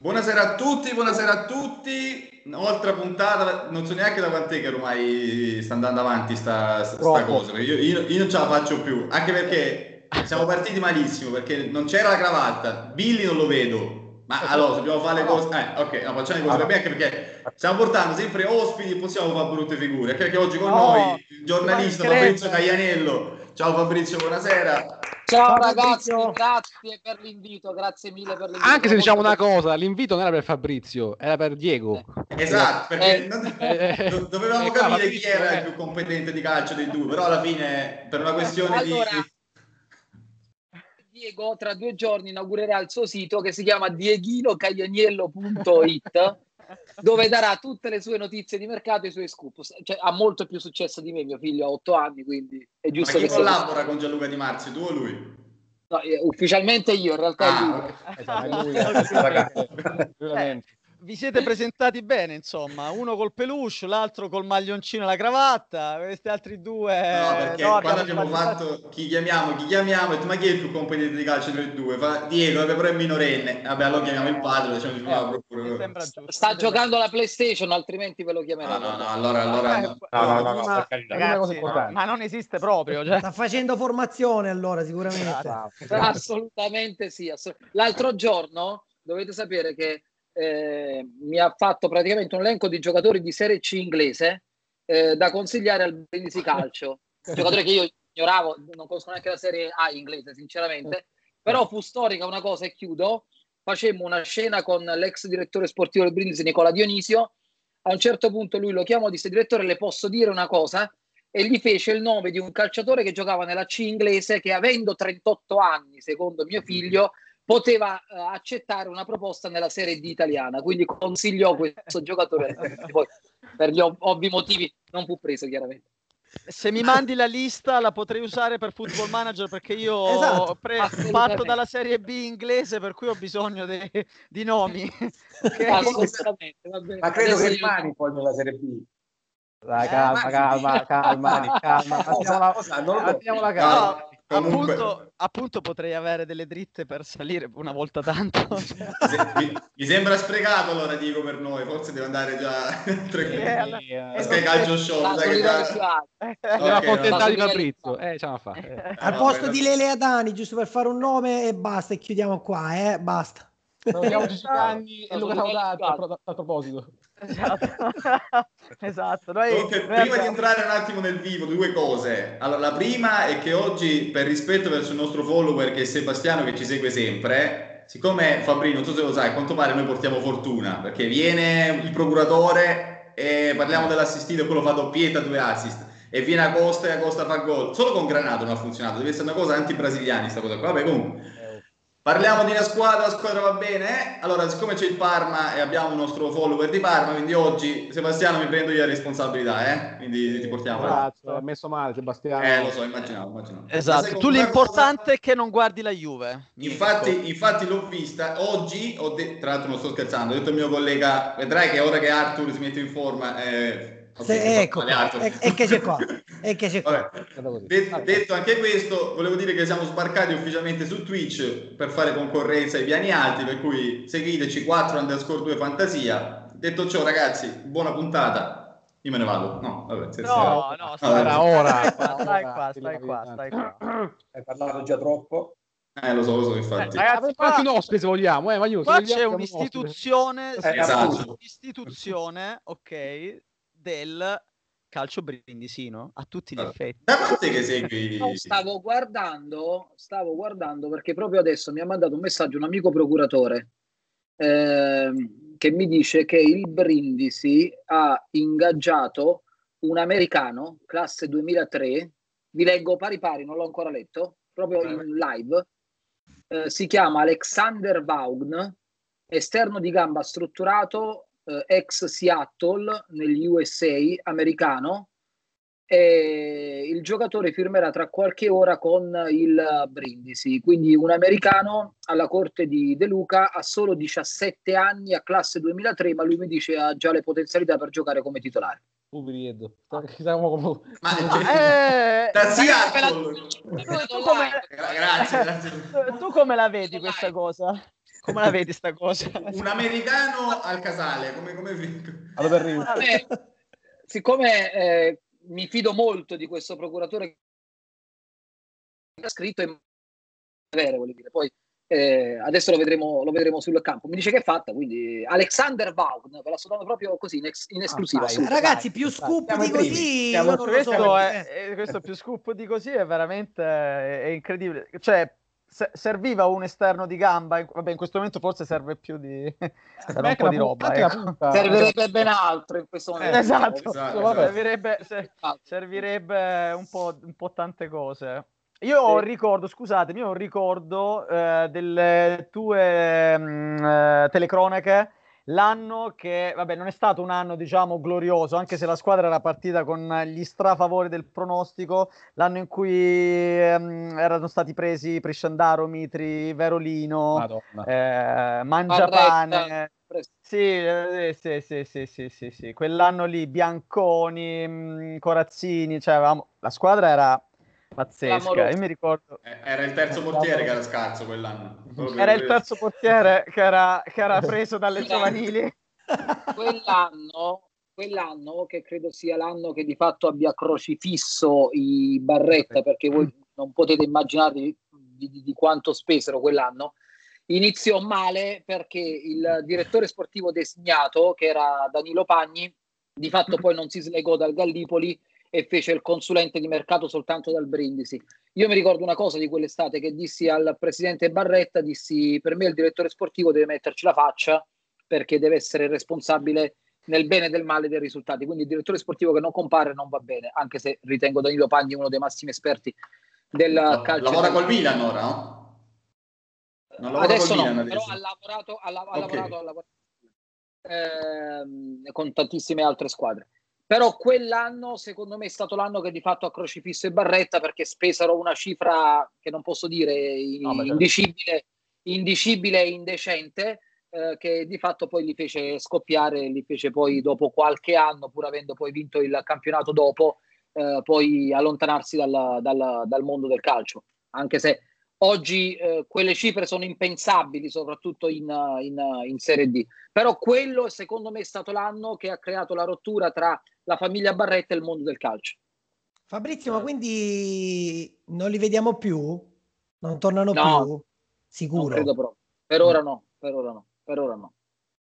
Buonasera a tutti, buonasera a tutti. Un'altra puntata, non so neanche da quant'è che ormai sta andando avanti sta, sta cosa. Io, io, io, non ce la faccio più, anche perché siamo partiti malissimo, perché non c'era la cravatta, Billy non lo vedo. Ma allora dobbiamo fare le cose. Eh, ok, no, facciamo le cose per anche perché stiamo portando sempre ospiti e possiamo fare brutte figure. Anche perché oggi con no, noi il giornalista Fabrizio Caglianello. Ciao Fabrizio, buonasera. Ciao, ragazzi, grazie per l'invito, grazie mille per l'invito. Anche se diciamo una cosa, l'invito non era per Fabrizio, era per Diego. Eh, esatto, perché eh, non, eh, dovevamo capire chi era il più competente di calcio dei due, però alla fine per una questione allora, di... Diego tra due giorni inaugurerà il suo sito che si chiama dieghinocaglianiello.it dove darà tutte le sue notizie di mercato e i suoi scoop. Cioè, ha molto più successo di me, mio figlio ha otto anni, quindi è giusto Ma chi che collabora con Gianluca Di Marzio, tu o lui? No, eh, ufficialmente io, in realtà ah, è lui. Esatto, è lui eh, vi siete presentati bene, insomma, uno col peluche, l'altro col maglioncino e la cravatta, questi altri due... No, perché no, quando abbiamo fatto chi chiamiamo, chi chiamiamo, detto, ma chi è il più competente di calcio tra i due? Fa Diego, però è minorenne, vabbè, allora chiamiamo il padre, diciamo il eh, procuro. Sta giocando la PlayStation, altrimenti ve lo chiameremo. No, no, no, allora... allora. No, no, no, no, ma, ragazzi, ma non esiste proprio. Cioè. Sta facendo formazione allora, sicuramente. Assolutamente sì. Assolut- L'altro giorno dovete sapere che eh, mi ha fatto praticamente un elenco di giocatori di Serie C inglese eh, da consigliare al Brindisi Calcio. Giocatori che io ignoravo, non conosco neanche la Serie A inglese, sinceramente. Però fu storica una cosa e chiudo. Facemmo una scena con l'ex direttore sportivo del Brindisi, Nicola Dionisio. A un certo punto lui lo chiamò e disse: Direttore, le posso dire una cosa? E gli fece il nome di un calciatore che giocava nella C inglese che, avendo 38 anni, secondo mio figlio, poteva uh, accettare una proposta nella Serie D italiana, quindi consigliò questo giocatore, poi per gli ov- ovvi motivi non fu preso chiaramente. Se mi mandi la lista la potrei usare per Football Manager perché io esatto, pre- parto dalla Serie B inglese per cui ho bisogno de- di nomi. Assolutamente, Ma credo Adesso che rimani io... poi nella Serie B. Dai, eh, calma, calma, calma, calma, calma, calma, calma, calma. Comunque... Appunto, appunto, potrei avere delle dritte per salire una volta tanto. mi, mi, sembra sprecato allora Dico per noi, forse deve andare già tre eh, alla... eh, Sky Calcio Show. La dai, già... eh, okay, accontentare di Fabrizio. Eh, a fare. Eh. Al posto no, di Lele Adani, giusto per fare un nome e basta, e chiudiamo qua, eh, basta. Salutiamo Gigi Canni e Luca Saudati a proposito. Esatto. esatto. Noi, Comunque, noi prima abbiamo... di entrare un attimo nel vivo, due cose. Allora, la prima è che oggi, per rispetto verso il nostro follower che è Sebastiano, che ci segue sempre, siccome Fabrino, non so se lo sai, a quanto pare noi portiamo fortuna, perché viene il procuratore e parliamo dell'assistito, quello fa doppietta, due assist, e viene Acosta e Acosta fa gol. Solo con Granato non ha funzionato, deve essere una cosa anti-brasiliani sta cosa qua. Vabbè, comunque Parliamo di una squadra, la squadra va bene? Eh? Allora, siccome c'è il Parma e abbiamo il nostro follower di Parma, quindi oggi Sebastiano mi prendo io la responsabilità, eh? Quindi ti portiamo. Esatto, ha messo male Sebastiano. Eh, lo so, immaginavo, immaginavo. Esatto, tu l'importante cosa... è che non guardi la Juve. Infatti, infatti l'ho vista oggi, ho de... tra l'altro non sto scherzando, ho detto al mio collega, vedrai che ora che Arthur si mette in forma... Eh se, ecco, e, che c'è qua. E che c'è qua. Det, detto anche questo, volevo dire che siamo sbarcati ufficialmente su Twitch per fare concorrenza ai piani alti, per cui seguiteci 4 underscore 2 fantasia. Detto ciò, ragazzi, buona puntata. Io me ne vado. No, vabbè, no, no, stai ora. Stai qua, stai qua, stai qua. Hai parlato già troppo. Eh, lo so, lo so, infatti. Eh, ragazzi, qua... un ospite se vogliamo, eh, ma io, qua c'è un'istituzione, eh, esatto. un'istituzione, ok, del calcio brindisino a tutti gli effetti. Da parte che segui? No, stavo guardando, stavo guardando perché proprio adesso mi ha mandato un messaggio un amico procuratore eh, che mi dice che il Brindisi ha ingaggiato un americano, classe 2003, vi leggo pari pari, non l'ho ancora letto, proprio in live, eh, si chiama Alexander Vaugn, esterno di gamba strutturato, eh, ex Seattle negli USA americano e il giocatore firmerà tra qualche ora con il Brindisi, quindi un americano alla corte di De Luca ha solo 17 anni, a classe 2003, ma lui mi dice ha già le potenzialità per giocare come titolare. Ubiriedo. Siamo come... Ma eh, da Seattle. Tu, tu, come... grazie, grazie. tu come la vedi questa cosa? Come la vedi sta cosa? Un americano al casale, come... come... Allora, siccome eh, mi fido molto di questo procuratore che ha scritto in vero, vuol dire. Poi eh, adesso lo vedremo, lo vedremo sul campo. Mi dice che è fatta, quindi Alexander Vaughan, ve la sto dando proprio così in, ex, in esclusiva. Ah, ragazzi, più scoop di così. questo, so, è, questo più scoop di così è veramente è incredibile. Cioè, serviva un esterno di gamba, vabbè in questo momento forse serve più di un po' di roba. Ecco. Servirebbe ben altro in questo momento. Eh, esatto, esatto. Servirebbe, servirebbe un, po', un po' tante cose. Io ho un ricordo, scusatemi, io ho un ricordo eh, delle tue mh, mm, eh, telecronache l'anno che, vabbè, non è stato un anno, diciamo, glorioso, anche se la squadra era partita con gli strafavori del pronostico, l'anno in cui ehm, erano stati presi Prisciandaro, Mitri, Verolino, eh, Mangiapane. Sì, sì, sì, sì, sì, sì, sì, quell'anno lì Bianconi, mh, Corazzini, cioè avevamo... la squadra era pazzesca. Io mi ricordo. Eh, era il terzo portiere che era scarso quell'anno. Era il terzo portiere che era, che era preso dalle giovanili. Quell'anno, quell'anno, che credo sia l'anno che di fatto abbia crocifisso i Barretta, perché voi non potete immaginare di, di, di quanto spesero quell'anno. Iniziò male perché il direttore sportivo designato, che era Danilo Pagni, di fatto poi non si slegò dal Gallipoli e fece il consulente di mercato soltanto dal Brindisi. Io mi ricordo una cosa di quell'estate che dissi al presidente Barretta, dissi per me il direttore sportivo deve metterci la faccia perché deve essere responsabile nel bene e del male dei risultati. Quindi il direttore sportivo che non compare non va bene, anche se ritengo Danilo Pagni uno dei massimi esperti del no, calcio. Lavora col Milan ora, no? Adesso no, Milan, però ha lavorato, ha, ha okay. lavorato, ha lavorato eh, con tantissime altre squadre. Però quell'anno, secondo me, è stato l'anno che di fatto ha crocifisso e Barretta perché spesero una cifra che non posso dire no, indicibile, indicibile e indecente, eh, che di fatto poi li fece scoppiare, li fece poi dopo qualche anno, pur avendo poi vinto il campionato dopo, eh, poi allontanarsi dal, dal, dal mondo del calcio. Anche se Oggi eh, quelle cifre sono impensabili, soprattutto in, in, in, Serie D. Però quello, secondo me, è stato l'anno che ha creato la rottura tra la famiglia Barretta e il mondo del calcio. Fabrizio, ma quindi non li vediamo più? Non tornano no, più? Sicuro? Non credo proprio. Per ora no, per ora no, per ora no.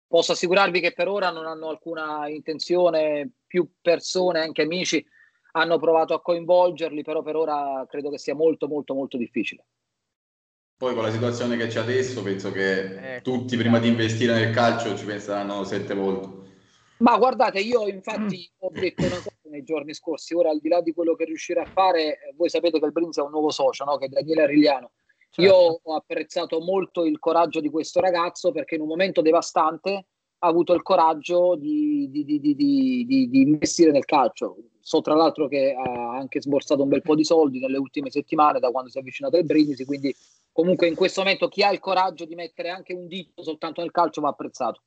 Posso assicurarvi che per ora non hanno alcuna intenzione, più persone, anche amici, hanno provato a coinvolgerli, però per ora credo che sia molto, molto, molto difficile. Poi con la situazione che c'è adesso, penso che eh, tutti prima di investire nel calcio ci penseranno sette volte. Ma guardate, io infatti ho detto una cosa nei giorni scorsi, ora al di là di quello che riuscirà a fare, voi sapete che il Brinza è un nuovo socio, no? che è Daniele Arigliano. Certo. Io ho apprezzato molto il coraggio di questo ragazzo perché in un momento devastante ha avuto il coraggio di, di, di, di, investire nel calcio. So tra l'altro che ha anche sborsato un bel po' di soldi nelle ultime settimane da quando si è avvicinato al Brindisi, quindi comunque in questo momento chi ha il coraggio di mettere anche un dito soltanto nel calcio va apprezzato.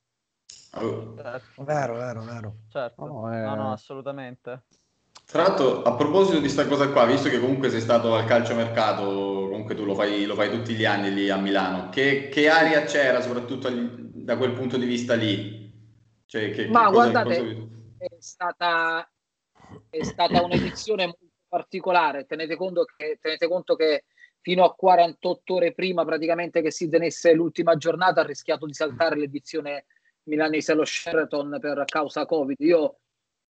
Certo. Vero, vero, vero. Certo. No, è... no, no, assolutamente. Tra l'altro, a proposito di questa cosa qua, visto che comunque sei stato al calciomercato, comunque tu lo fai, lo fai tutti gli anni lì a Milano, che, che aria c'era soprattutto da quel punto di vista lì? Cioè, che, Ma che guardate, è stata, è stata un'edizione molto particolare, tenete conto che, tenete conto che fino a 48 ore prima praticamente che si tenesse l'ultima giornata ha rischiato di saltare l'edizione milanese allo Sheraton per causa Covid. Io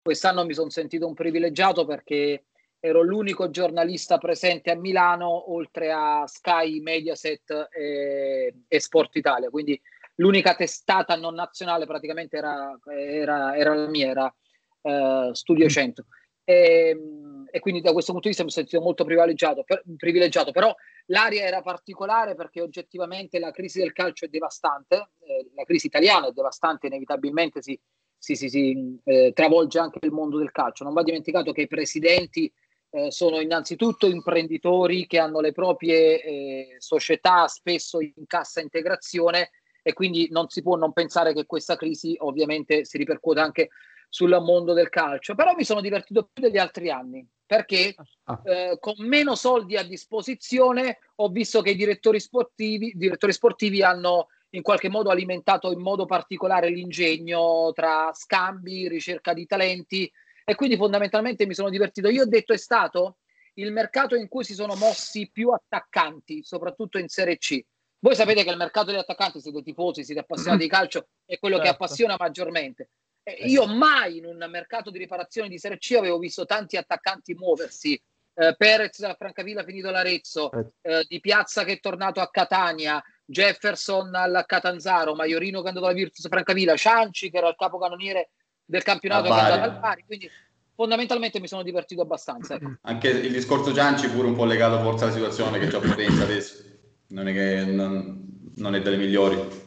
quest'anno mi sono sentito un privilegiato perché ero l'unico giornalista presente a Milano oltre a Sky, Mediaset e, e Sport Italia, quindi l'unica testata non nazionale praticamente era, era, era la mia, era uh, Studio 100. E, ehm, e, quindi da questo punto di vista mi sono sentito molto privilegiato, per, privilegiato, però l'aria era particolare perché oggettivamente la crisi del calcio è devastante, eh, la crisi italiana è devastante, inevitabilmente si, si, si, si eh, travolge anche il mondo del calcio. Non va dimenticato che i presidenti eh, sono innanzitutto imprenditori che hanno le proprie eh, società spesso in cassa integrazione e quindi non si può non pensare che questa crisi ovviamente si ripercuote anche sul mondo del calcio, però mi sono divertito più degli altri anni perché ah. eh, con meno soldi a disposizione ho visto che i direttori sportivi, direttori sportivi hanno in qualche modo alimentato in modo particolare l'ingegno tra scambi, ricerca di talenti e quindi fondamentalmente mi sono divertito. Io ho detto è stato il mercato in cui si sono mossi più attaccanti, soprattutto in Serie C. Voi sapete che il mercato degli attaccanti, siete tifosi, siete appassionati di calcio, è quello certo. che appassiona maggiormente. Eh, io mai in un mercato di riparazione di Serie C avevo visto tanti attaccanti muoversi. Eh, Perez da Francavilla finito l'Arezzo, eh. eh, Di Piazza che è tornato a Catania, Jefferson al Catanzaro, Maiorino che è andato alla Virtus Francavilla, Cianci che era il capocannoniere del campionato che è andato al Bari. Quindi fondamentalmente mi sono divertito abbastanza. Ecco. Anche il discorso Cianci pure un po' legato forse alla situazione che c'è Potenza adesso, non è che non, non è delle migliori.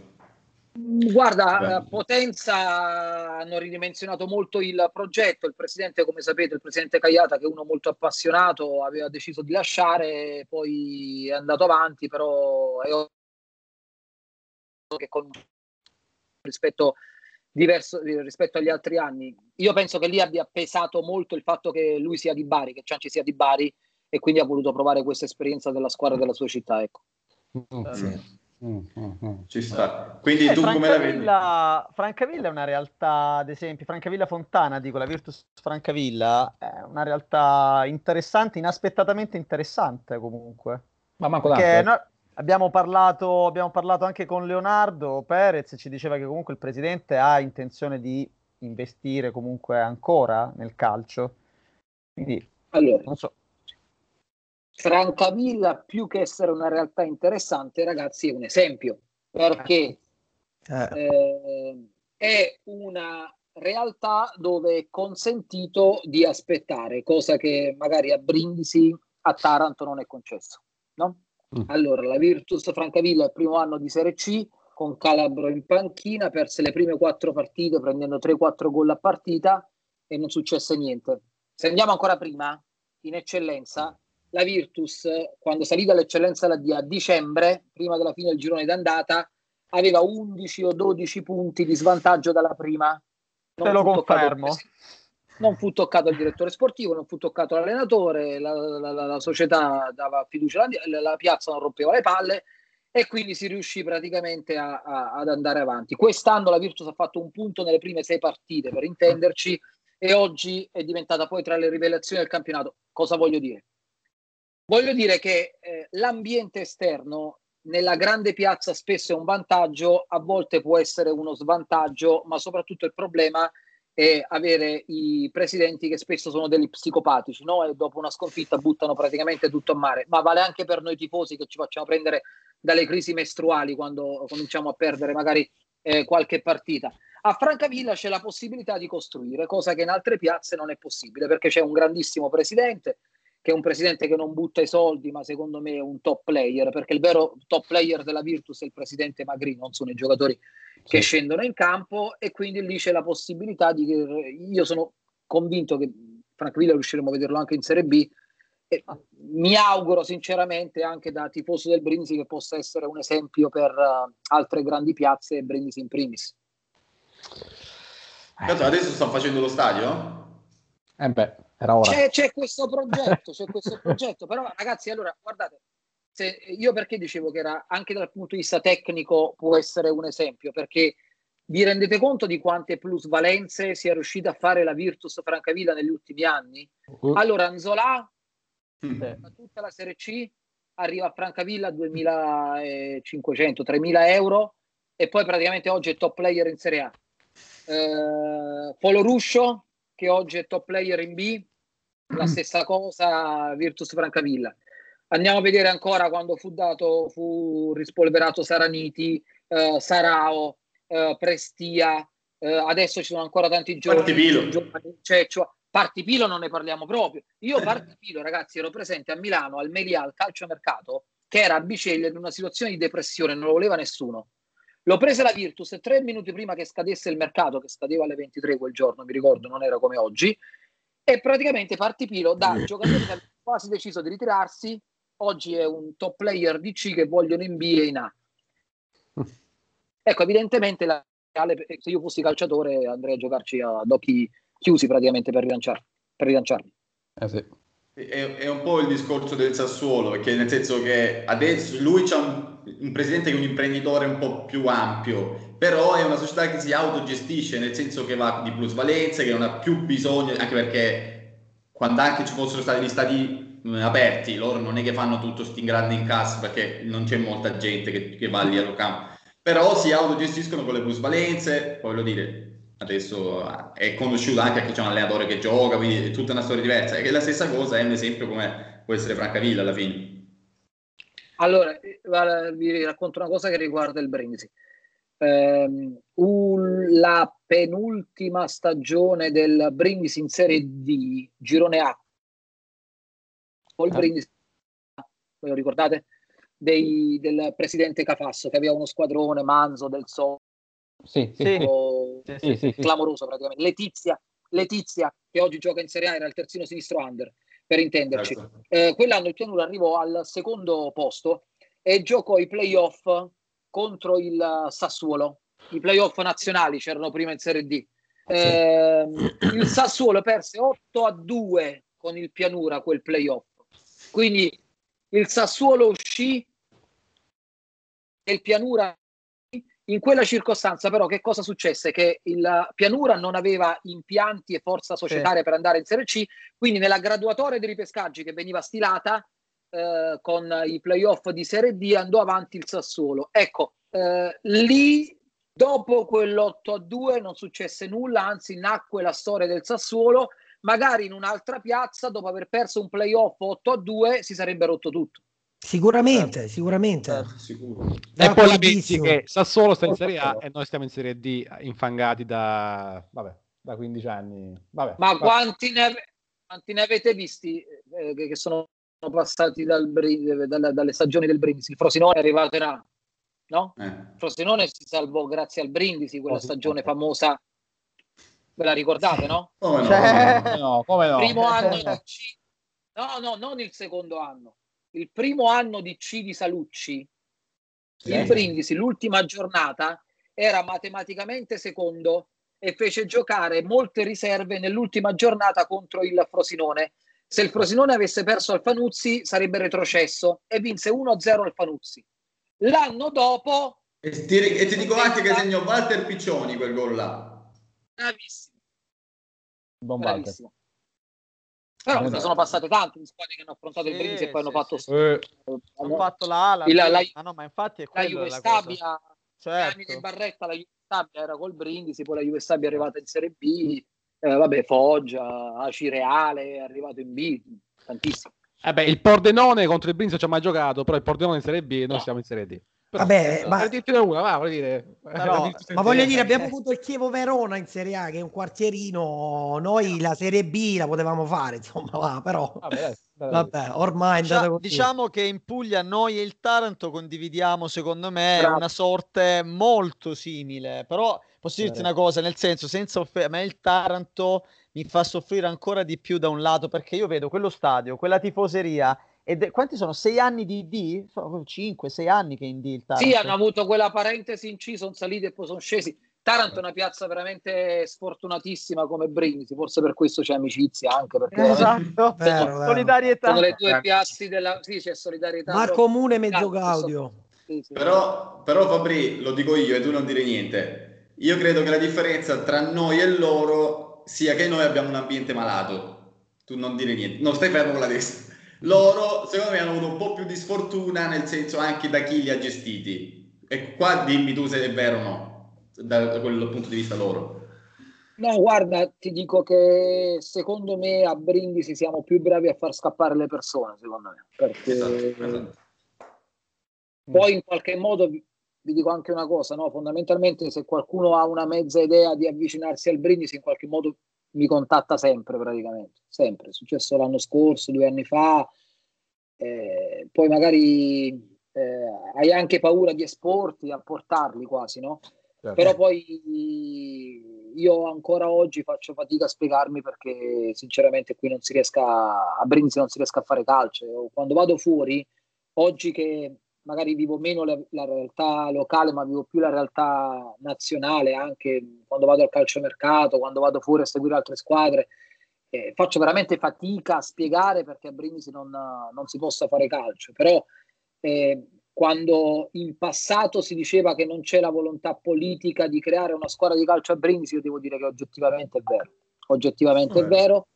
Guarda, Beh. Potenza hanno ridimensionato molto il progetto, il presidente, come sapete, il presidente Cagliata, che è uno molto appassionato, aveva deciso di lasciare, poi è andato avanti, però è che con rispetto diverso rispetto agli altri anni. Io penso che lì abbia pesato molto il fatto che lui sia di Bari, che Cianci sia di Bari e quindi ha voluto provare questa esperienza della squadra della sua città. Ecco. Sì. Mm, mm, mm. Ci sta. Quindi eh, tu come la vedi? Francavilla è una realtà, ad esempio, Francavilla Fontana, dico, la Virtus Francavilla è una realtà interessante, inaspettatamente interessante comunque. Ma manco tanto. No, abbiamo, parlato, abbiamo parlato anche con Leonardo Perez, ci diceva che comunque il presidente ha intenzione di investire comunque ancora nel calcio. Quindi, allora, non so. Francavilla, più che essere una realtà interessante, ragazzi, è un esempio perché eh. Eh, è una realtà dove è consentito di aspettare, cosa che magari a Brindisi, a Taranto non è concesso. No? Mm. Allora, la Virtus Francavilla è il primo anno di Serie C, con Calabro in panchina, perse le prime quattro partite prendendo 3-4 gol a partita e non successe niente. Se andiamo ancora prima, in eccellenza, la Virtus, quando salì dall'eccellenza la D a dicembre, prima della fine del girone d'andata, aveva 11 o 12 punti di svantaggio dalla prima. Non Te lo confermo. non fu toccato il direttore sportivo, non fu toccato l'allenatore, la, la, la, la società dava fiducia, la, piazza non rompeva le palle e quindi si riuscì praticamente a, a, ad andare avanti. Quest'anno la Virtus ha fatto un punto nelle prime sei partite, per intenderci, e oggi è diventata poi tra le rivelazioni del campionato. Cosa voglio dire? Voglio dire che eh, l'ambiente esterno nella grande piazza spesso è un vantaggio, a volte può essere uno svantaggio, ma soprattutto il problema è avere i presidenti che spesso sono degli psicopatici, no? E dopo una sconfitta buttano praticamente tutto a mare. Ma vale anche per noi tifosi che ci facciamo prendere dalle crisi mestruali quando cominciamo a perdere magari eh, qualche partita. A Francavilla c'è la possibilità di costruire, cosa che in altre piazze non è possibile, perché c'è un grandissimo presidente, che è un presidente che non butta i soldi, ma secondo me è un top player, perché il vero top player della Virtus è il presidente Magri, non sono i giocatori che sì. scendono in campo e quindi lì c'è la possibilità di io sono convinto che Francavilla riusciremo a vederlo anche in Serie B e mi auguro sinceramente anche da tifoso del Brindisi che possa essere un esempio per uh, altre grandi piazze e Brindisi in primis. Adesso stanno facendo lo stadio? Eh beh. Era ora. C'è, c'è questo progetto, c'è questo progetto, però ragazzi, allora guardate, se, io perché dicevo che era anche dal punto di vista tecnico può essere un esempio, perché vi rendete conto di quante plusvalenze sia riuscita a fare la Virtus Francavilla negli ultimi anni? Uh. Allora, Anzola, mm. tutta la Serie C, arriva a Francavilla a 2.500-3.000 euro e poi praticamente oggi è top player in Serie A. Eh, Polo Ruscio, che oggi è top player in B, la stessa cosa Virtus Francavilla. Andiamo a vedere ancora quando fu dato, fu rispolverato Saraniti, eh, Sarao, eh, Prestia, eh, adesso ci sono ancora tanti giovani. Partipilo. giovani cioè, cioè, Partipilo non ne parliamo proprio. Io Partipilo, ragazzi, ero presente a Milano, al Melia, al calciomercato, che era a Biceglie in una situazione di depressione, non lo voleva nessuno. L'ho presa la Virtus tre minuti prima che scadesse il mercato, che scadeva alle 23 quel giorno, mi ricordo, non era come oggi, e praticamente Partipilo da giocatore che aveva quasi deciso di ritirarsi, oggi è un top player di C che vogliono in B e in A. Ecco, evidentemente la, se io fossi calciatore andrei a giocarci ad occhi chiusi praticamente per rilanciarmi. Per rilanciarmi. Eh sì. È, è, un po' il discorso del Sassuolo, perché nel senso che adesso lui c'ha un, un presidente che è un imprenditore un po' più ampio, però è una società che si autogestisce, nel senso che va di plusvalenze, che non ha più bisogno, anche perché quando anche ci fossero stati gli stati aperti, loro non è che fanno tutto sti grandi incassi perché non c'è molta gente che, che va lì a campo, però si autogestiscono con le plusvalenze, voglio dire, adesso è conosciuto anche perché c'è un allenatore che gioca, quindi è tutta una storia diversa. E la stessa cosa è un esempio come può essere Francavilla alla fine. Allora, vi racconto una cosa che riguarda il Brindisi. Eh, la penultima stagione del Brindisi in Serie D, Girone A, o il ah. Brindisi, ve lo ricordate? Dei, del presidente Cafasso che aveva uno squadrone, Manzo, Del Sol, sì, sì, sì, sì, clamoroso praticamente. Letizia, Letizia, che oggi gioca in Serie A, era il terzino sinistro under, per intenderci. Certo. Eh, quell'anno il Pianura arrivò al secondo posto e giocò i playoff contro il Sassuolo. I playoff nazionali c'erano prima in Serie D. Eh, il Sassuolo perse 8 a 2 con il Pianura quel playoff. Quindi il Sassuolo uscì e il Pianura in quella circostanza, però, che cosa successe? Che il Pianura non aveva impianti e forza societaria sì. per andare in Serie C, quindi nella graduatoria dei ripescaggi che veniva stilata eh, con i playoff di Serie D andò avanti il Sassuolo. Ecco, eh, lì dopo quell'8 a 2 non successe nulla, anzi nacque la storia del Sassuolo. Magari in un'altra piazza, dopo aver perso un playoff 8 a 2, si sarebbe rotto tutto. Sicuramente, certo. sicuramente. Certo, sicuro. E poi la pensi che Sassuolo sta in Serie A e noi stiamo in Serie D infangati da, vabbè, da 15 anni. Vabbè, Ma vabbè. Quanti, ne, quanti, ne, avete visti eh, che sono passati dal, dal, dalle stagioni del Brindisi? Il Frosinone è arrivato in A, no? Eh. Il Frosinone si salvò grazie al Brindisi, quella stagione famosa. Ve la ricordate, no? Come no? Cioè... no, come no? Primo anno in C. No, no, non il secondo anno il primo anno di C di Salucci, sì. il Brindisi, l'ultima giornata, era matematicamente secondo e fece giocare molte riserve nell'ultima giornata contro il Frosinone. Se il Frosinone avesse perso al Fanuzzi sarebbe retrocesso e vinse 1-0 al Fanuzzi. L'anno dopo... E ti, e ti dico anche che segnò Walter Piccioni quel gol là. Bravissimo. Bravissimo. Però ne sono passate tante di squadre che hanno affrontato sì, il Brindisi e poi sì, hanno fatto, sì. Eh. hanno fatto l'ala. Il, la, ah, no, ma infatti è la Juve Stabia, certo. anni Barretta, la Juve Stabia era col Brindisi, poi la Juve Stabia è arrivata in Serie B, eh, vabbè, Foggia, Aci Reale è arrivato in B, tantissimo. Eh beh, il Pordenone contro il Brindisi ci ha mai giocato, però il Pordenone in Serie B e noi no. siamo in Serie D. Però, Vabbè, ma... una, va, voglio dire. Però, ma voglio dire, abbiamo avuto il Chievo Verona in Serie A, che è un quartierino. Noi la Serie B la potevamo fare, insomma, va, però. Vabbè, Vabbè ormai diciamo, diciamo che in Puglia noi e il Taranto condividiamo, secondo me, Bravo. una sorte molto simile. Però posso dirti una cosa, nel senso, senza offendere, ma il Taranto mi fa soffrire ancora di più da un lato, perché io vedo quello stadio, quella tifoseria ed è, quanti sono? Sei anni di D? Sono 5, 6 anni che è in D il Taranto. Sì, hanno avuto quella parentesi in C, sono saliti e poi sono scesi. Taranto è una piazza veramente sfortunatissima come Brindisi, forse per questo c'è amicizia anche perché esatto. vero, solidarietà. Sono le due piazze della sì, c'è solidarietà. Ma comune mezzo gaudio. Sì, sì. Però, però Fabri, lo dico io e tu non dire niente. Io credo che la differenza tra noi e loro sia che noi abbiamo un ambiente malato. Tu non dire niente. No, stai fermo con la testa loro secondo me hanno avuto un po' più di sfortuna nel senso anche da chi li ha gestiti e qua dimmi tu se è vero o no da, da quel punto di vista loro No, guarda, ti dico che secondo me a Brindisi siamo più bravi a far scappare le persone, secondo me. Perché esatto, esatto. poi in qualche modo vi, dico anche una cosa, no? fondamentalmente se qualcuno ha una mezza idea di avvicinarsi al Brindisi, in qualche modo mi contatta sempre praticamente, sempre, è successo l'anno scorso, due anni fa, eh, poi magari eh, hai anche paura di esporti, a portarli quasi, no? Certo. Però poi io ancora oggi faccio fatica a spiegarmi perché sinceramente qui non si riesca, a Brindisi non si riesca a fare calcio. Quando vado fuori, oggi che magari vivo meno la, la, realtà locale, ma vivo più la realtà nazionale, anche quando vado al calciomercato, quando vado fuori a seguire altre squadre. eh, faccio veramente fatica a spiegare perché a Brindisi non, non si possa fare calcio, però eh, quando in passato si diceva che non c'è la volontà politica di creare una squadra di calcio a Brindisi, io devo dire che oggettivamente è vero. Oggettivamente è vero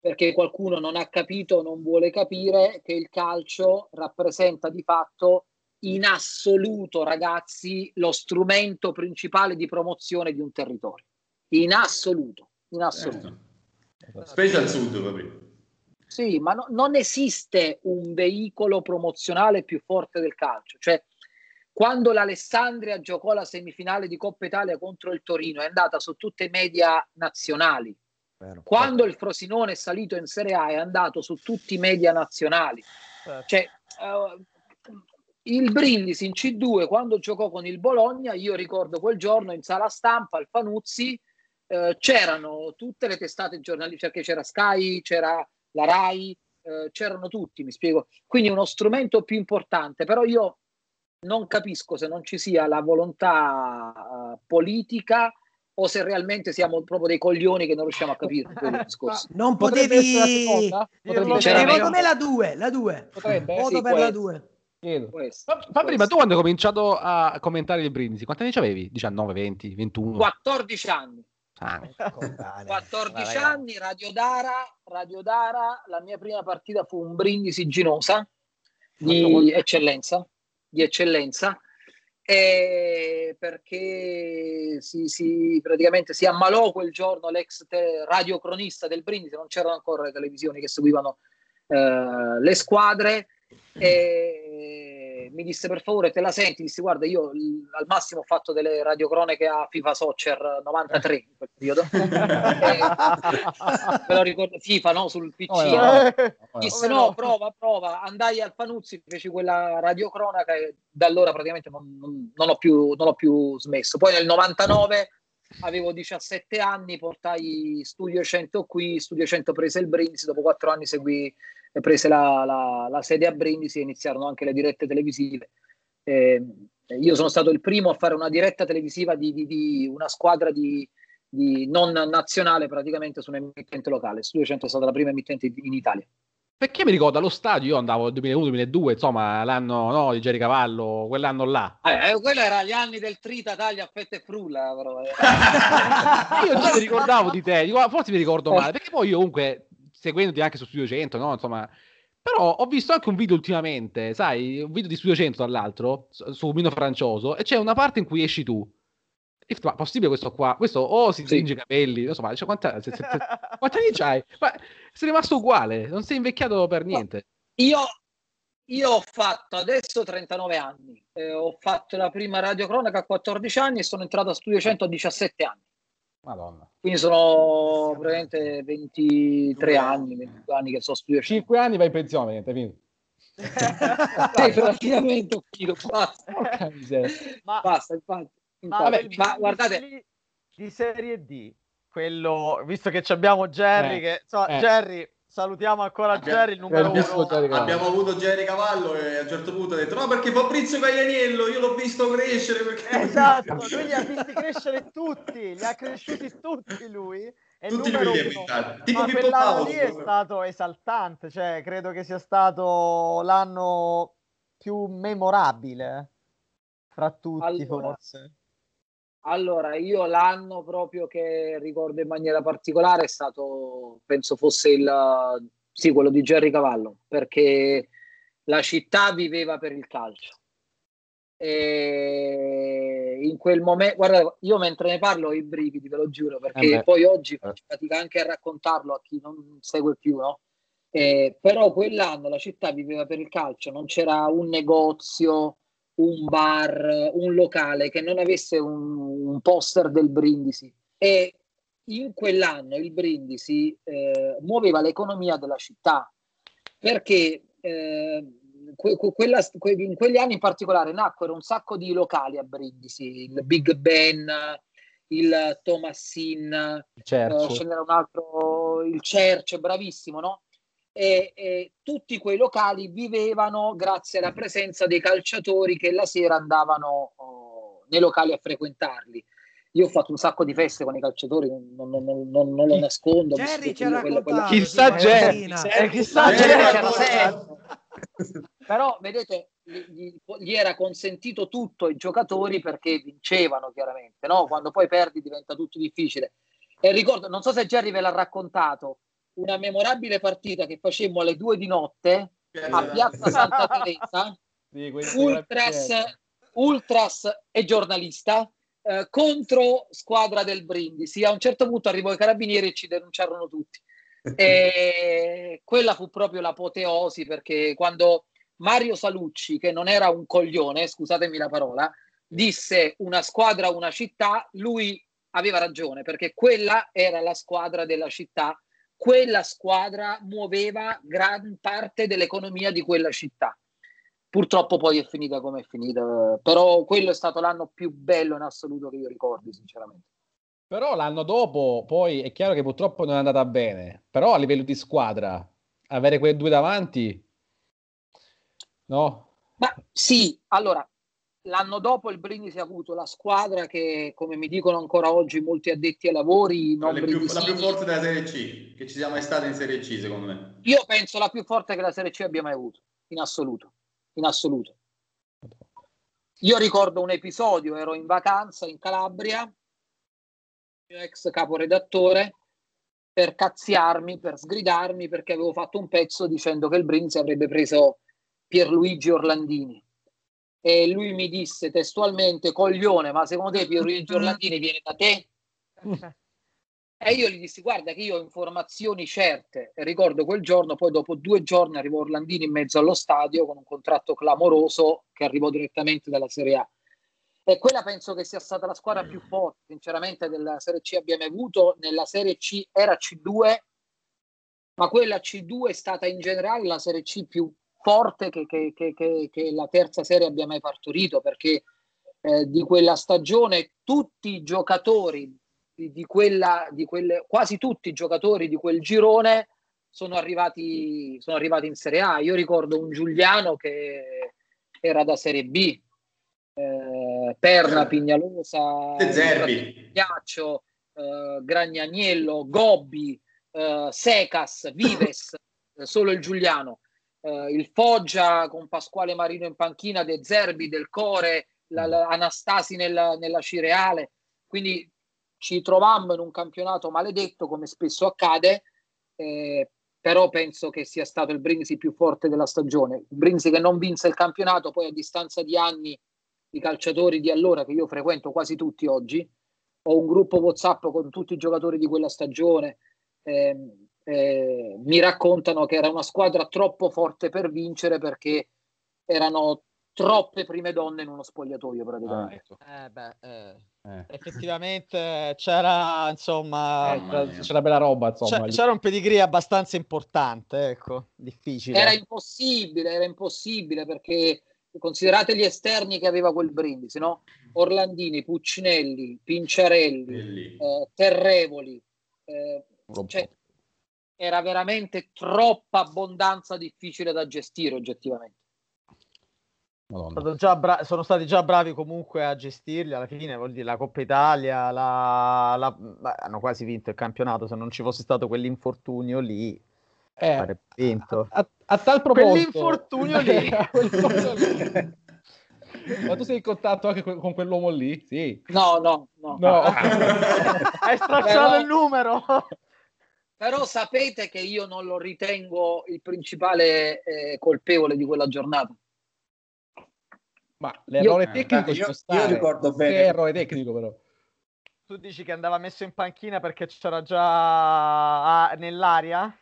perché qualcuno non ha capito, non vuole capire che il calcio rappresenta di fatto in assoluto, ragazzi, lo strumento principale di promozione di un territorio. In assoluto, in assoluto. Certo. Specie al sud, Fabrizio. Sì, ma no, non esiste un veicolo promozionale più forte del calcio. Cioè, quando l'Alessandria giocò la semifinale di Coppa Italia contro il Torino, è andata su tutte i media nazionali. Vero, quando il Frosinone è salito in Serie A, è andato su tutti i media nazionali. Certo. Cioè, uh, il Brindisi in C2, quando giocò con il Bologna, io ricordo quel giorno in sala stampa al Fanuzzi, eh, c'erano tutte le testate giornalistiche, perché c'era Sky, c'era la RAI, eh, c'erano tutti, mi spiego. Quindi uno strumento più importante, però io non capisco se non ci sia la volontà uh, politica o se realmente siamo proprio dei coglioni che non riusciamo a capire Non potevi... Secondo me la 2, la 2. Voto sì, per la 2. Ma prima tu quando hai cominciato a commentare il Brindisi, quanti anni avevi? 19, 20, 21? 14 anni. Ah, 14 anni, Radio Dara, Radio Dara, la mia prima partita fu un Brindisi Ginosa di eccellenza, di eccellenza perché si, si, praticamente si ammalò quel giorno l'ex te- radiocronista del Brindisi, non c'erano ancora le televisioni che seguivano eh, le squadre e mi disse per favore te la senti, disse guarda io al massimo ho fatto delle radiocronache a FIFA Soccer 93 in quel periodo me lo ricordo FIFA no? sul PC oh, no. No. disse no prova prova andai al Panuzzi feci quella radiocronaca e da allora praticamente non, non, non, ho più, non ho più smesso poi nel 99 avevo 17 anni portai Studio 100 qui Studio 100 prese il Brindisi dopo 4 anni seguì prese la, la, la, sede a Brindisi e iniziarono anche le dirette televisive. Eh, io sono stato il primo a fare una diretta televisiva di, di, di una squadra di, di, non nazionale praticamente su un'emittente locale. Studio 100 è stata la prima emittente in Italia. Perché mi ricordo allo stadio, io andavo nel 2001-2002, insomma, l'anno no, di Jerry Cavallo, quell'anno là. Eh, eh, quello era gli anni del Trita, Taglia, Affetta e Frulla. Però, eh. io già mi ricordavo di te, forse mi ricordo male, perché poi io comunque seguendoti anche su Studio 100, no? Insomma, però ho visto anche un video ultimamente, sai, un video di Studio 100 dall'altro, su Mino Francioso, e c'è una parte in cui esci tu. E ma possibile questo qua? Questo o oh, si stringe i capelli, non so, ma cioè, quanta, se, se, quanti anni c'hai? Ma sei rimasto uguale, non sei invecchiato per niente. Io, io ho fatto adesso 39 anni, eh, ho fatto la prima radiocronaca a 14 anni e sono entrato a Studio 100 a 17 anni. Madonna. Quindi sono praticamente 23 anni, 22 anni che sono studio 5 anni vai in pensione, niente, finito. sì, praticamente ho finito, basta. Ma, basta, infatti. infatti. Ma, vabbè, ma guardate... Di serie D, quello, visto che abbiamo Jerry, eh, che, so, eh. Jerry salutiamo ancora abbiamo, Jerry il numero uno. Abbiamo avuto Jerry Cavallo e a un certo punto ha detto no perché Fabrizio Caglianiello io l'ho visto crescere perché... esatto, lui li ha visti crescere tutti li ha cresciuti tutti lui. E tutti lui li ha inventati. Tipo Pippo Paolo lì è stato esaltante cioè credo che sia stato l'anno più memorabile fra tutti allora, forse allora, io l'anno proprio che ricordo in maniera particolare è stato, penso fosse il, sì, quello di Jerry Cavallo, perché la città viveva per il calcio. E in quel momento, guarda, io mentre ne parlo ho i brividi, ve lo giuro, perché eh poi oggi faccio fatica anche a raccontarlo a chi non segue più, no? Eh, però quell'anno la città viveva per il calcio, non c'era un negozio, un bar, un locale che non avesse un, un poster del Brindisi e in quell'anno il Brindisi eh, muoveva l'economia della città perché eh, que, quella, que, in quegli anni in particolare nacquero un sacco di locali a Brindisi, il Big Ben, il Thomasin, eh, ce n'era un altro, il Church, bravissimo, no? E, e, tutti quei locali vivevano grazie alla presenza dei calciatori che la sera andavano oh, nei locali a frequentarli. io ho fatto un sacco di feste con i calciatori, non, non, non, non lo nascondo. Jerry ci ha raccontato. Chissà Jerry, eh, chissà Jerry c'era sempre. Però vedete, gli, gli, era consentito tutto ai giocatori perché vincevano chiaramente, no? Quando poi perdi diventa tutto difficile. E ricordo, non so se Jerry ve l'ha raccontato, una memorabile partita che facemmo alle due di notte a Piazza Santa Teresa, sì, ultras, ultras e giornalista, eh, contro squadra del Brindisi. A un certo punto arrivò i carabinieri e ci denunciarono tutti. E quella fu proprio l'apoteosi perché quando Mario Salucci, che non era un coglione, scusatemi la parola, disse una squadra, una città, lui aveva ragione perché quella era la squadra della città, quella squadra muoveva gran parte dell'economia di quella città. Purtroppo poi è finita come è finita, però quello è stato l'anno più bello in assoluto che io ricordi, sinceramente. Però l'anno dopo poi è chiaro che purtroppo non è andata bene, però a livello di squadra avere quei due davanti no? Ma sì, allora l'anno dopo il Brindisi ha avuto la squadra che, come mi dicono ancora oggi molti addetti ai lavori, non più, la più forte della Serie C, che ci sia mai stata in Serie C, secondo me. Io penso la più forte che la Serie C abbia mai avuto, in assoluto, in assoluto. Io ricordo un episodio, ero in vacanza in Calabria, mio ex caporedattore, per cazziarmi, per sgridarmi, perché avevo fatto un pezzo dicendo che il Brindisi avrebbe preso Pierluigi Orlandini e lui mi disse testualmente coglione ma secondo te Pierluigi Orlandini viene da te? e io gli dissi guarda che io ho informazioni certe. E ricordo quel giorno poi dopo due giorni arrivò Orlandini in mezzo allo stadio con un contratto clamoroso che arrivò direttamente dalla Serie A. E quella penso che sia stata la squadra più forte sinceramente della Serie C abbiamo avuto. Nella Serie C era C2 ma quella C2 è stata in generale la Serie C più forte che, che, che, che, la terza serie abbia mai partorito perché eh, di quella stagione tutti i giocatori di, di, quella, di quelle, quasi tutti i giocatori di quel girone sono arrivati, sono arrivati in Serie A. Io ricordo un Giuliano che era da Serie B, eh, Perna, Pignalosa, Ghiaccio, eh, Gragnaniello, Gobbi, eh, Secas, Vives, solo il Giuliano eh, il Foggia con Pasquale Marino in panchina, De Zerbi, Del Core, la, la Anastasi nella, nella Cireale. Quindi ci trovammo in un campionato maledetto, come spesso accade, eh, però penso che sia stato il Brindisi più forte della stagione. Il Brindisi che non vinse il campionato, poi a distanza di anni i calciatori di allora, che io frequento quasi tutti oggi, ho un gruppo WhatsApp con tutti i giocatori di quella stagione. Eh, eh, mi raccontano che era una squadra troppo forte per vincere perché erano troppe prime donne in uno spogliatoio praticamente. Ah, ecco. eh, beh, eh, eh. Effettivamente c'era insomma eh, c'era bella roba insomma, c'era un pedigree abbastanza importante, ecco, difficile. Era impossibile, era impossibile perché considerate gli esterni che aveva quel brindisi, no? Orlandini, Puccinelli, Pinciarelli, eh, Terrevoli, eh, cioè, era veramente troppa abbondanza difficile da gestire oggettivamente. Bra- sono stati già bravi comunque a gestirli alla fine, vuol dire la Coppa Italia, la, la... Beh, hanno quasi vinto il campionato, se non ci fosse stato quell'infortunio lì eh, vinto. A, a, a, tal proposito quell'infortunio lì, Ma tu sei in contatto anche con quell'uomo lì? Sì. No, no, no. no. Hai stracciato Però... il numero. Però sapete che io non lo ritengo il principale eh, colpevole di quella giornata. Ma l'errore io, tecnico eh, io, io, ricordo bene. Che errore tecnico però. Tu dici che andava messo in panchina perché c'era già nell'aria?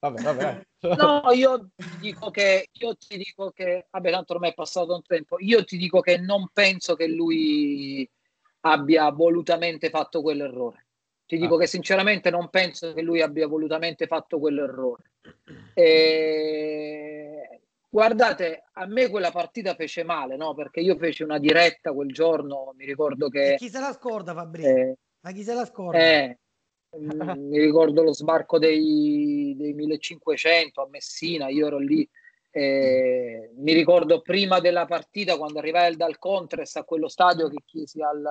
vabbè, vabbè. No, io ti dico che io ti dico che vabbè, tanto ormai è passato un tempo. Io ti dico che non penso che lui abbia volutamente fatto quell'errore. Ti dico ah. che sinceramente non penso che lui abbia volutamente fatto quell'errore. E... Guardate, a me quella partita fece male, no? Perché io feci una diretta quel giorno, mi ricordo che... E chi se la scorda Fabrizio? Eh, Ma chi se la scorda? Eh, mi ricordo lo sbarco dei, dei 1500 a Messina, io ero lì E mi ricordo prima della partita, quando arrivai dal Contres a quello stadio, che chiesi al,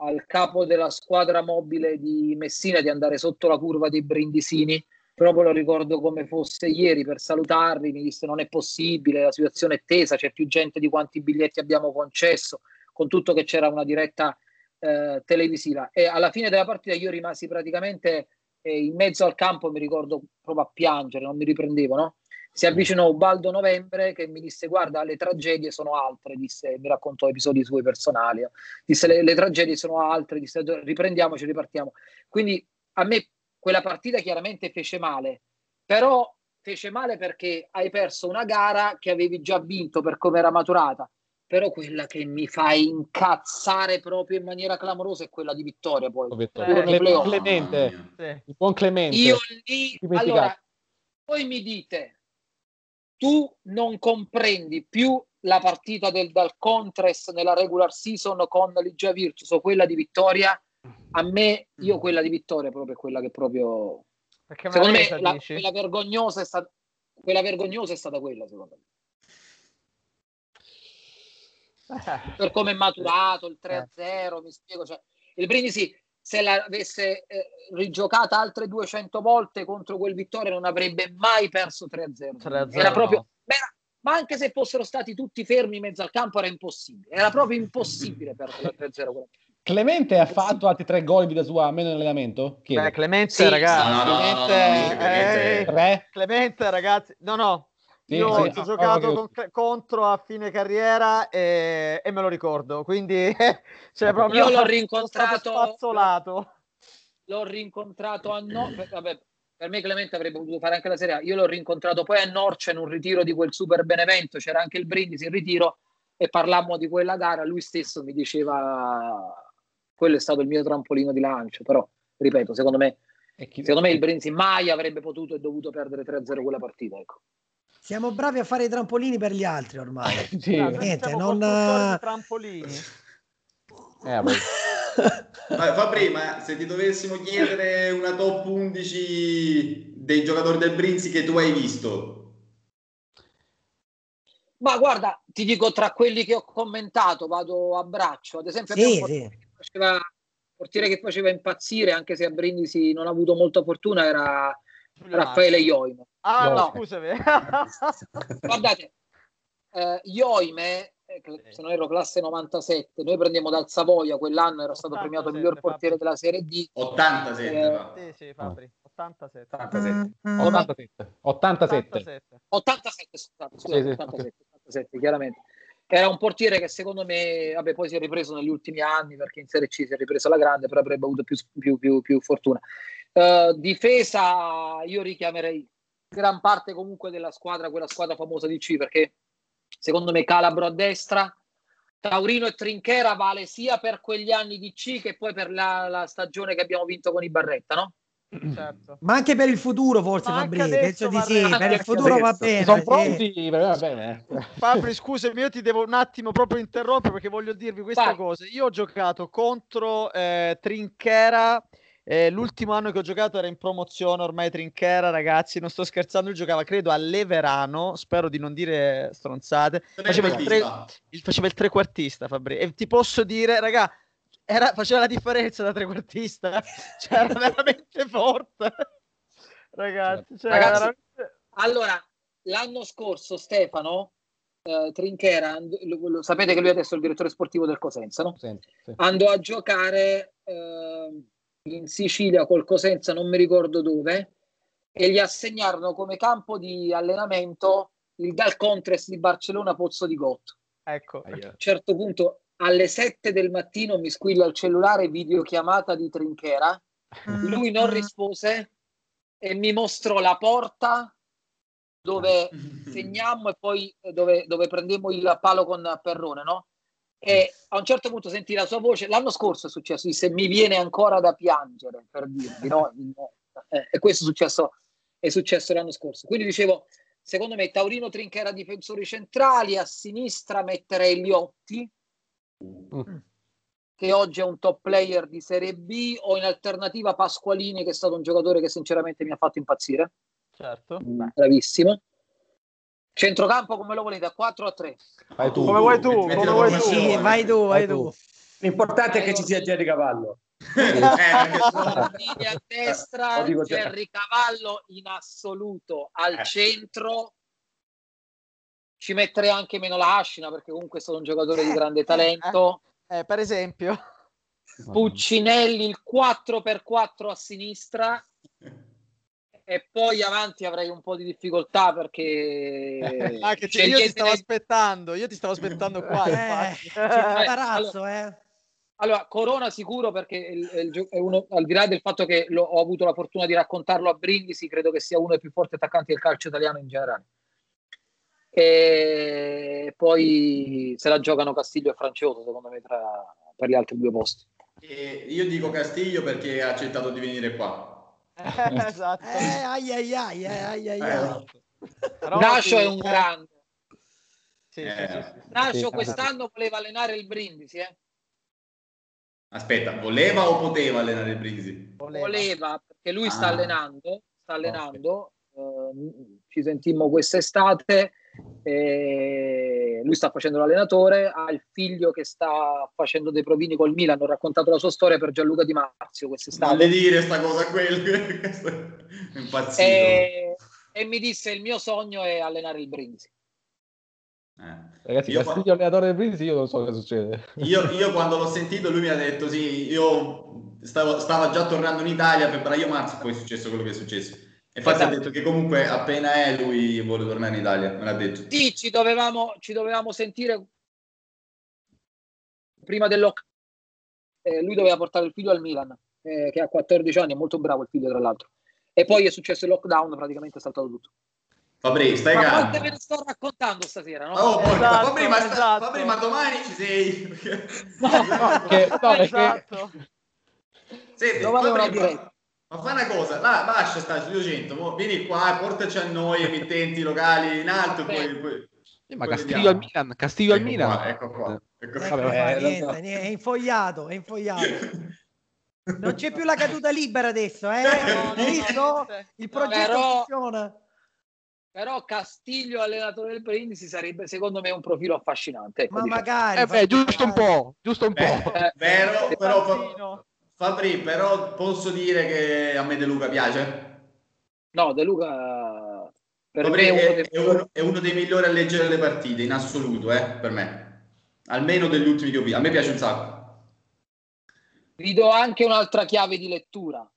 al capo della squadra mobile di Messina di andare sotto la curva dei Brindisini. Proprio lo ricordo come fosse ieri per salutarli. Mi disse: Non è possibile, la situazione è tesa, c'è più gente di quanti biglietti abbiamo concesso. Con tutto che c'era una diretta eh, televisiva. E alla fine della partita io rimasi praticamente eh, in mezzo al campo, mi ricordo proprio a piangere, non mi riprendevo, no? Si avvicinò Ubaldo Novembre che mi disse guarda le tragedie sono altre, disse, mi raccontò episodi suoi personali, disse le, le tragedie sono altre, disse riprendiamoci, ripartiamo. Quindi a me quella partita chiaramente fece male, però fece male perché hai perso una gara che avevi già vinto per come era maturata, però quella che mi fa incazzare proprio in maniera clamorosa è quella di Vittoria poi. Eh, Clemente, il buon Clemente. Io lì, allora, poi mi dite, tu non comprendi più la partita del, dal Contres nella regular season con Ligia Virtus o quella di Vittoria, a me, io mm. quella di Vittoria proprio è quella che proprio... Perché secondo me la, quella, vergognosa è stata, quella vergognosa è stata quella, secondo me. Eh. Per come è maturato il 3-0, eh. mi spiego. Cioè, il Brindisi se l'avesse eh, rigiocata altre 200 volte contro quel Vittoria non avrebbe mai perso 3-0. 3-0 era proprio, no. era, ma anche se fossero stati tutti fermi in mezzo al campo era impossibile, era proprio impossibile perdere 3-0. Clemente ha fatto altri tre gol da sua meno in allenamento? Beh, Clemente, sì, ragazzi, no, no, Clemente, no, eh, Clemente, ragazzi, no, no, sì, Io sì, ho ah, giocato con, contro a fine carriera e, e me lo ricordo, quindi cioè, proprio io l'ho rincontrato spazzolato. L'ho rincontrato a no, vabbè, per me Clemente avrebbe potuto fare anche la Serie A. Io l'ho rincontrato poi a Norcia in un ritiro di quel super Benevento, c'era anche il Brindisi in ritiro e parlammo di quella gara, lui stesso mi diceva quello è stato il mio trampolino di lancio, però ripeto, secondo me Secondo me il Brindisi mai avrebbe potuto e dovuto perdere 3-0 quella partita. Ecco. Siamo bravi a fare i trampolini per gli altri ormai. sì. Niente, non... trampolini. Eh, Fa prima, se ti dovessimo chiedere una top 11 dei giocatori del Brinzi che tu hai visto. Ma guarda, ti dico tra quelli che ho commentato, vado a braccio. Ad esempio, sì, sì. Che faceva, portiere che faceva impazzire, anche se a Brindisi non ha avuto molta fortuna, era Raffaele Ioime. Ah, no, scusami. Guardate, eh, Ioime, eh, se non ero classe 97, noi prendiamo dal Savoia, quell'anno era stato premiato il miglior portiere della Serie D. 87. Eh, sì, sì, Fabri. 87. 87. 87. 87. 87, scusate, scusate, sì, 87, 87, chiaramente. Era un portiere che secondo me, vabbè, poi si è ripreso negli ultimi anni perché in Serie C si è ripreso alla grande, però avrebbe avuto più, più, più, più fortuna. Uh, difesa, io richiamerei gran parte comunque della squadra, quella squadra famosa di C, perché secondo me Calabro a destra, Taurino e Trinchera vale sia per quegli anni di C che poi per la, la stagione che abbiamo vinto con i Barretta, no? Certo. Ma anche per il futuro, forse Fabri, penso di sì. Per il futuro va bene. Sono pronti, va bene. Fabri, scusami, io ti devo un attimo proprio interrompere perché voglio dirvi questa Vai. cosa. Io ho giocato contro eh, Trinchera eh, l'ultimo anno che ho giocato era in promozione, ormai Trinchera, ragazzi, non sto scherzando, lui giocava credo a Leverano, spero di non dire stronzate, faceva il, tre, il, faceva il, trequartista Fabri, e ti posso dire, raga, era, faceva la differenza da trequartista, cioè era veramente forte, ragazzi. Cioè, ragazzi veramente... Allora, l'anno scorso Stefano, eh, Trinchera, lo, lo, sapete che lui adesso è il direttore sportivo del Cosenza, no? Sì, sì. Andò a giocare... Eh, in Sicilia col Cosenza, non mi ricordo dove, e gli assegnarono come campo di allenamento il Dal Contres di Barcellona Pozzo di Gotto. Ecco. A un certo punto alle 7 del mattino mi squilla il cellulare videochiamata di Trinchera, mm. lui non rispose e mi mostrò la porta dove segniamo e poi dove, dove prendemmo il palo con Perrone, no? E a un certo punto sentì la sua voce. L'anno scorso è successo, disse mi viene ancora da piangere per dirvi, no? Eh, e questo è successo, è successo l'anno scorso. Quindi dicevo, secondo me Taurino Trinchera difensori centrali, a sinistra metterei Liotti, mm. che oggi è un top player di Serie B, o in alternativa Pasqualini, che è stato un giocatore che sinceramente mi ha fatto impazzire. Certo. Mm, bravissimo. Centrocampo come lo volete, a 4 o a 3? Vai tu. Come vuoi tu, come vuoi tu. Sì, vai tu, vai tu. L'importante è che ci sia Jerry Cavallo. eh, a destra Jerry Cavallo in assoluto al eh. centro ci metterei anche meno la Ascina perché comunque è stato un giocatore di grande talento eh, per esempio Puccinelli il 4x4 a sinistra e poi avanti avrei un po' di difficoltà perché ah, io ti stavo aspettando io ti stavo aspettando qua eh, c'è imbarazzo allora, eh. allora Corona sicuro perché il, è uno, al di là del fatto che lo, ho avuto la fortuna di raccontarlo a Brindisi credo che sia uno dei più forti attaccanti del calcio italiano in generale. E poi se la giocano Castiglio e Francioso secondo me tra, per gli altri due posti. E io dico Castiglio perché ha accettato di venire qua esatto. Eh, ai ai ai, eh, ai, ai, ai. Nascio è un grande. Sì, eh, sì, sì. Nascio quest'anno voleva allenare il Brindisi, eh? Aspetta, voleva o poteva allenare il Brindisi? Voleva, voleva perché lui ah. sta allenando, sta allenando. Okay. Uh, ci sentimmo quest'estate e lui sta facendo l'allenatore, ha il figlio che sta facendo dei provini col Milan, ho raccontato la sua storia per Gianluca Di Marzio quest'estate. Non le dire sta cosa a quello, impazzito. E, e mi disse il mio sogno è allenare il Brindisi. Eh. Ragazzi, io Castillo quando... allenatore del Brindisi, io non so cosa succede. Io, io, quando l'ho sentito, lui mi ha detto: Sì, io stavo, stavo già tornando in Italia, febbraio-marzo, poi è successo quello che è successo. Infatti esatto. ha detto che comunque appena è lui vuole tornare in Italia, me l'ha detto. Sì, ci dovevamo, ci dovevamo sentire prima del lockdown. Eh, lui doveva portare il figlio al Milan, eh, che ha 14 anni, è molto bravo il figlio tra l'altro. E poi è successo il lockdown, praticamente è saltato tutto. Fabri, stai ma calmo. Ma ve ne sto raccontando stasera, no? Oh, esatto, Fabri, ma, sta, esatto. Fabri, ma domani ci sei? no, no, che, no, esatto. Senti, domani Fabri, ma fai una cosa, là, lascia stare Studio 100, vieni qua, portaci a noi, emittenti locali in alto. Poi, poi, eh, ma Castiglio al Milan, Castiglio ecco al Milan. Qua, ecco qua. Ecco qua. Vabbè, eh, niente, so. è infogliato, è infogliato. Non c'è più la caduta libera adesso, eh? Visto? Il progetto però, funziona. Però Castiglio allenatore del Brindisi sarebbe secondo me un profilo affascinante. Ecco, ma diciamo. magari. Eh beh, giusto un po', giusto un po'. Eh, vero, però... Fabri, però posso dire che a me De Luca piace? No, De Luca per Fabri è, uno dei... È, uno, è, uno dei... migliori a leggere le partite, in assoluto, eh, per me. Almeno degli ultimi che ho visto. A me piace un sacco. Vi do anche un'altra chiave di lettura.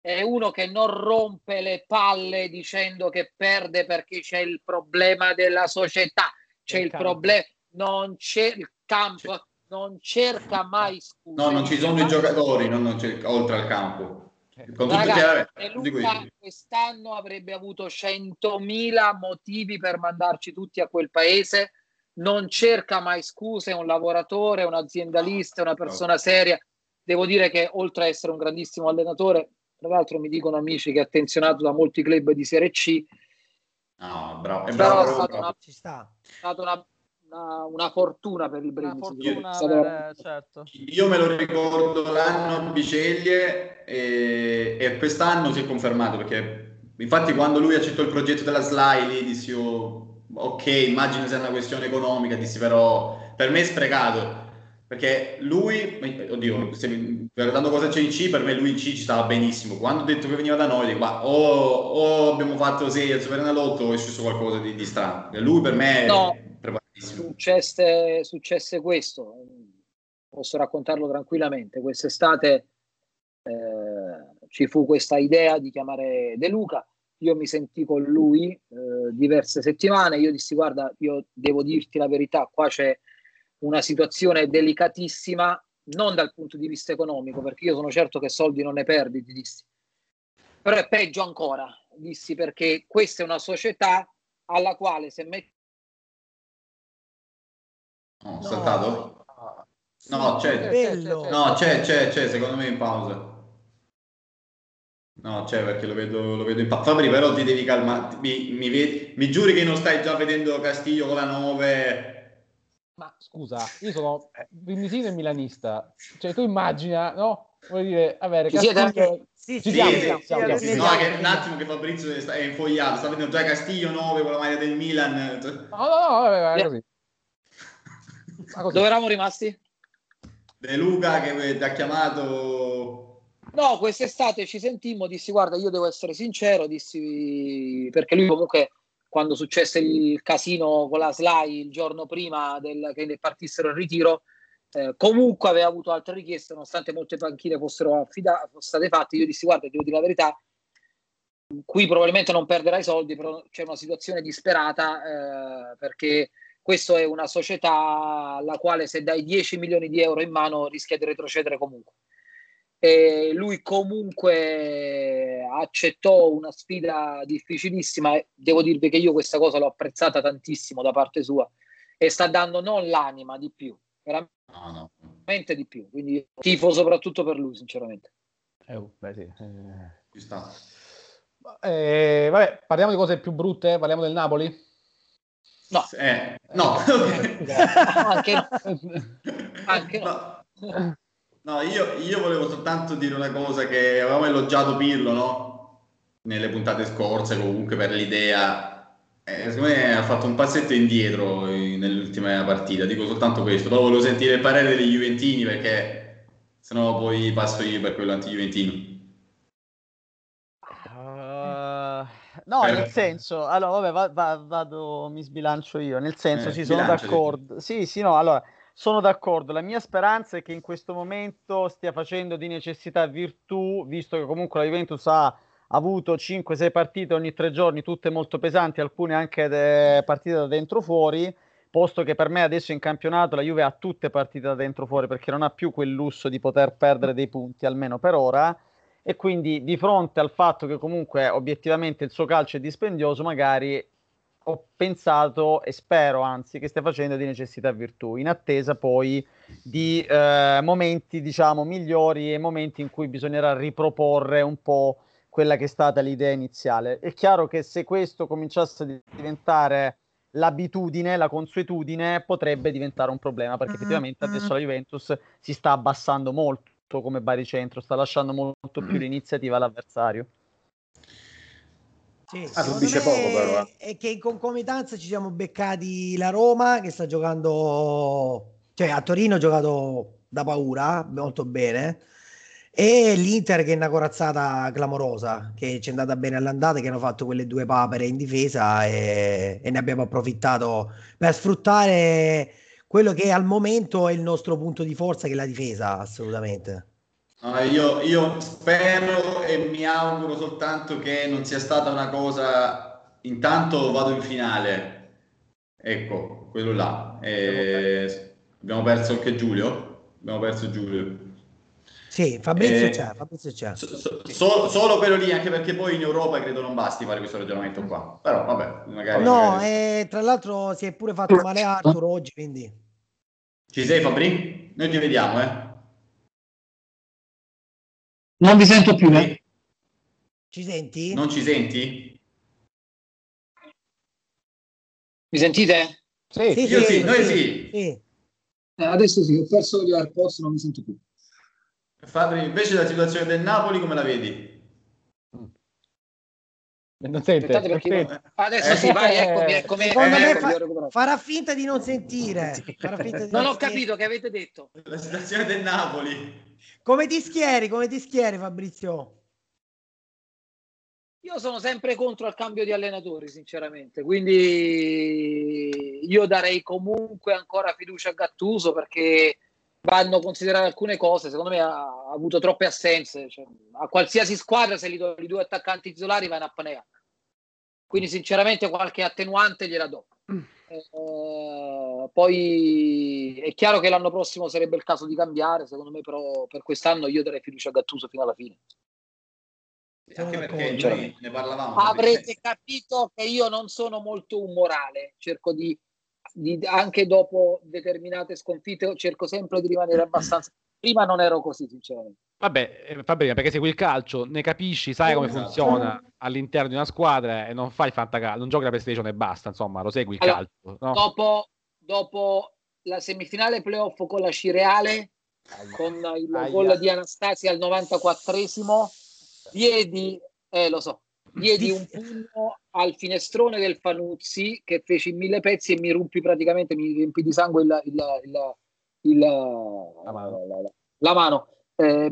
È uno che non rompe le palle dicendo che perde perché c'è il problema della società, c'è il, il problema, non c'è il campo, non cerca mai scuse. No, non ci sono i giocatori non, non oltre al campo. Con Ragazzi, che, Luca quest'anno avrebbe avuto 100.000 motivi per mandarci tutti a quel paese. Non cerca mai scuse, è un lavoratore, un aziendalista, una persona seria. Devo dire che oltre a essere un grandissimo allenatore, tra l'altro mi dicono amici che è attenzionato da molti club di Serie C. No, bravo, è bravo, è stata una, è stata una una, una, fortuna per il Brindisi. Per, certo. Io me lo ricordo l'anno Biceglie e, e, quest'anno si è confermato perché infatti quando lui accettò il progetto della SLAI lì dissi oh, ok, immagino sia una questione economica, dissi però per me è sprecato perché lui, oddio, se, guardando cosa c'è in C, per me lui in C ci stava benissimo. Quando ho detto che veniva da noi, dico, ma o, o abbiamo fatto 6 al Superenalotto o è successo qualcosa di, di strano. E lui per me no, Successe, successe questo, posso raccontarlo tranquillamente. Quest'estate eh, ci fu questa idea di chiamare De Luca. Io mi sentì con lui eh, diverse settimane. Io dissi: Guarda, io devo dirti la verità, qua c'è una situazione delicatissima, non dal punto di vista economico, perché io sono certo che soldi non ne perdi, ti dissi. Però è peggio ancora, dissi, perché questa è una società alla quale se metti No, no. saltato? No, c'è, no, c'è, c'è, c'è, secondo me in pausa. No, c'è perché lo vedo, lo vedo in pausa. Fabri, però ti devi calmare. Mi, mi, vedi, mi giuri che non stai già vedendo Castiglio con la 9? Ma scusa, io sono brindisino e milanista. Cioè, tu immagina, no? vuol dire, avere Ci siete Castillo... Sì, sì, siamo, siamo, siamo, sì, no, che un attimo che Fabrizio è infogliato, sta vedendo già Castiglio 9 con la maglia del Milan. No, no, no, vabbè, così. Dove eravamo rimasti? De Luca che ti ha chiamato. No, quest'estate ci sentimmo, dissi guarda io devo essere sincero, dissi perché lui comunque quando successe il casino con la Sly il giorno prima del, che partissero in ritiro, eh, comunque aveva avuto altre richieste, nonostante molte panchine fossero affida- state fatte, io dissi guarda, devo dire la verità, qui probabilmente non perderai soldi, però c'è una situazione disperata eh, perché questa è una società alla quale se dai 10 milioni di euro in mano rischia di retrocedere comunque. E lui comunque accettò una sfida difficilissima e devo dirvi che io questa cosa l'ho apprezzata tantissimo da parte sua e sta dando non l'anima di più, veramente no, no. di più, quindi tifo soprattutto per lui sinceramente. Eh, oh, beh, sì. eh... sta. Eh, vabbè, parliamo di cose più brutte, parliamo del Napoli. No, eh, no. anche, anche no. no. io, io, volevo soltanto dire una cosa che avevamo elogiato Pirlo, no? Nelle puntate scorse, comunque per l'idea. Eh, secondo me ha fatto un passetto indietro nell'ultima partita. Dico soltanto questo. Poi volevo sentire il parere degli Juventini perché sennò poi passo io per quello anti-Juventino. No, per... nel senso, allora, vabbè, va, va, vado, mi sbilancio io, nel senso, eh, sì, sono d'accordo. Sì, sì, no, allora, sono d'accordo. La mia speranza è che in questo momento stia facendo di necessità virtù, visto che comunque la Juventus ha avuto 5-6 partite ogni tre giorni, tutte molto pesanti, alcune anche de- partite da dentro fuori, posto che per me adesso in campionato la Juve ha tutte partite da dentro fuori perché non ha più quel lusso di poter perdere dei punti, almeno per ora e quindi di fronte al fatto che comunque obiettivamente il suo calcio è dispendioso, magari ho pensato e spero anzi che stia facendo di necessità virtù, in attesa poi di eh, momenti diciamo migliori e momenti in cui bisognerà riproporre un po' quella che è stata l'idea iniziale. È chiaro che se questo cominciasse a diventare l'abitudine, la consuetudine, potrebbe diventare un problema perché mm-hmm. effettivamente adesso la Juventus si sta abbassando molto come baricentro, sta lasciando molto più l'iniziativa all'avversario. Sì, ah, subisce poco però. Eh. È che in concomitanza ci siamo beccati la Roma che sta giocando, cioè a Torino ha giocato da paura, molto bene, e l'Inter che è una corazzata clamorosa, che ci è andata bene all'andata, che hanno fatto quelle due papere in difesa e, e ne abbiamo approfittato per sfruttare quello che al momento è il nostro punto di forza, che è la difesa, assolutamente. No, io, io, spero e mi auguro soltanto che non sia stata una cosa. Intanto vado in finale, ecco quello là. E... Abbiamo perso anche Giulio. Abbiamo perso Giulio. Sì, Fabrizio eh, c'è, Fabrizio c'è. So, so, solo quello lì, anche perché poi in Europa credo non basti fare questo ragionamento qua. Però vabbè, magari... No, magari... Eh, tra l'altro si è pure fatto male Arthur oggi, quindi... Ci sei Fabri? Noi ti vediamo, eh? Non vi sento più, eh? Ci senti? Non ci senti? Mi sentite? Sì, sì, Io sì, sì noi sì. sì. Eh, adesso sì, ho perso gli AirPods, non mi sento più. Fabri, invece la situazione del Napoli come la vedi? Non sente, perché... Adesso eh, sì, vai, eccomi, eccomi. Secondo eh, me fa, farà finta di non sentire. Di non, non ho capito che avete detto. La situazione del Napoli. Come ti schieri, come ti schieri Fabrizio? Io sono sempre contro il cambio di allenatori, sinceramente. Quindi io darei comunque ancora fiducia a Gattuso perché vanno considerate alcune cose. Secondo me ha, ha avuto troppe assenze. Cioè, a qualsiasi squadra, se li do i due attaccanti titolari, va in apnea. Quindi, sinceramente, qualche attenuante gliela do. Mm. Eh, poi è chiaro che l'anno prossimo sarebbe il caso di cambiare. Secondo me, però, per quest'anno io darei fiducia a Gattuso fino alla fine. Anche perché noi ne parlavamo. Avrete capito che io non sono molto umorale, cerco di di, anche dopo determinate sconfitte cerco sempre di rimanere abbastanza prima non ero così sinceramente vabbè eh, fa bene perché segui il calcio ne capisci sai come esatto. funziona all'interno di una squadra e non fai fantacalcio non giochi la PlayStation e basta insomma lo segui il allora, calcio no? dopo, dopo la semifinale playoff con la Cireale con il Aia. gol di Anastasia al 94esimo diedi, eh, lo so, diedi un pugno al finestrone del Fanuzzi che feci in mille pezzi e mi rompi praticamente, mi riempì di sangue il, il, il, il la mano. La, la, la mano. Eh,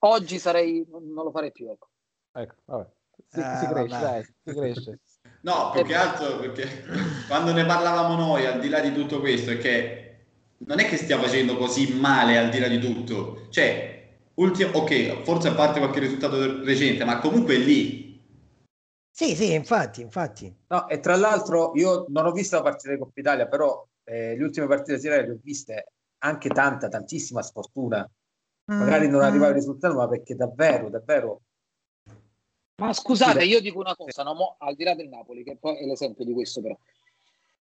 oggi sarei, non lo farei più. Ecco, ecco vabbè. Si, eh, si cresce, dai, si cresce. No, più che altro perché quando ne parlavamo noi, al di là di tutto questo, è che non è che stia facendo così male al di là di tutto. Cioè, ultimo, ok, forse a parte qualche risultato recente, ma comunque è lì. Sì, sì, infatti, infatti. No, e tra l'altro io non ho visto la partita di Coppa Italia, però eh, le ultime partite di le ho viste anche tanta, tantissima sfortuna. Magari non arriva il risultato, ma perché davvero, davvero ma scusate, io dico una cosa, no? Mo, al di là del Napoli, che poi è l'esempio di questo però.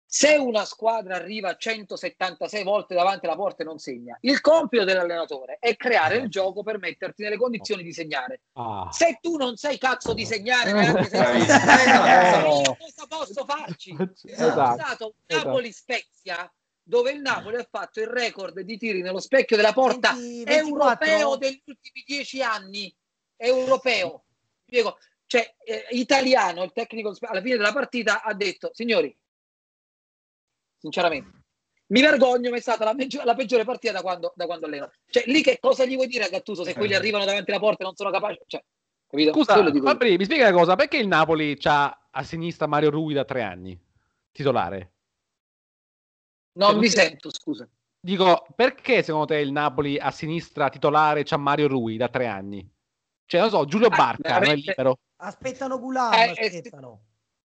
Se una squadra arriva 176 volte davanti alla porta e non segna, il compito dell'allenatore è creare il gioco per metterti nelle condizioni di segnare. Ah. Se tu non sei cazzo di segnare, neanche se eh, io cosa posso farci? Esatto. È stato Napoli-Spezia dove il Napoli ha fatto il record di tiri nello specchio della porta 20, europeo degli ultimi dieci anni. Europeo. Spiego. Cioè, eh, italiano, il tecnico alla fine della partita ha detto, signori, sinceramente. Mi vergogno, ma è stata la, peggiore, la peggiore partita da quando, da quando alleno. Cioè, lì che cosa gli vuoi dire a Gattuso se quelli arrivano davanti alla porta e non sono capaci? Cioè, capito? Scusa, Fabri, mi spiega una cosa, perché il Napoli ha a sinistra Mario Rui da tre anni, titolare? Non cioè, mi sento, scusa. Dico, perché secondo te il Napoli a sinistra titolare c'ha Mario Rui da tre anni? Cioè, non so, Giulio ah, Barca ah, non è libero. Aspettano Gulam, eh, eh aspettano.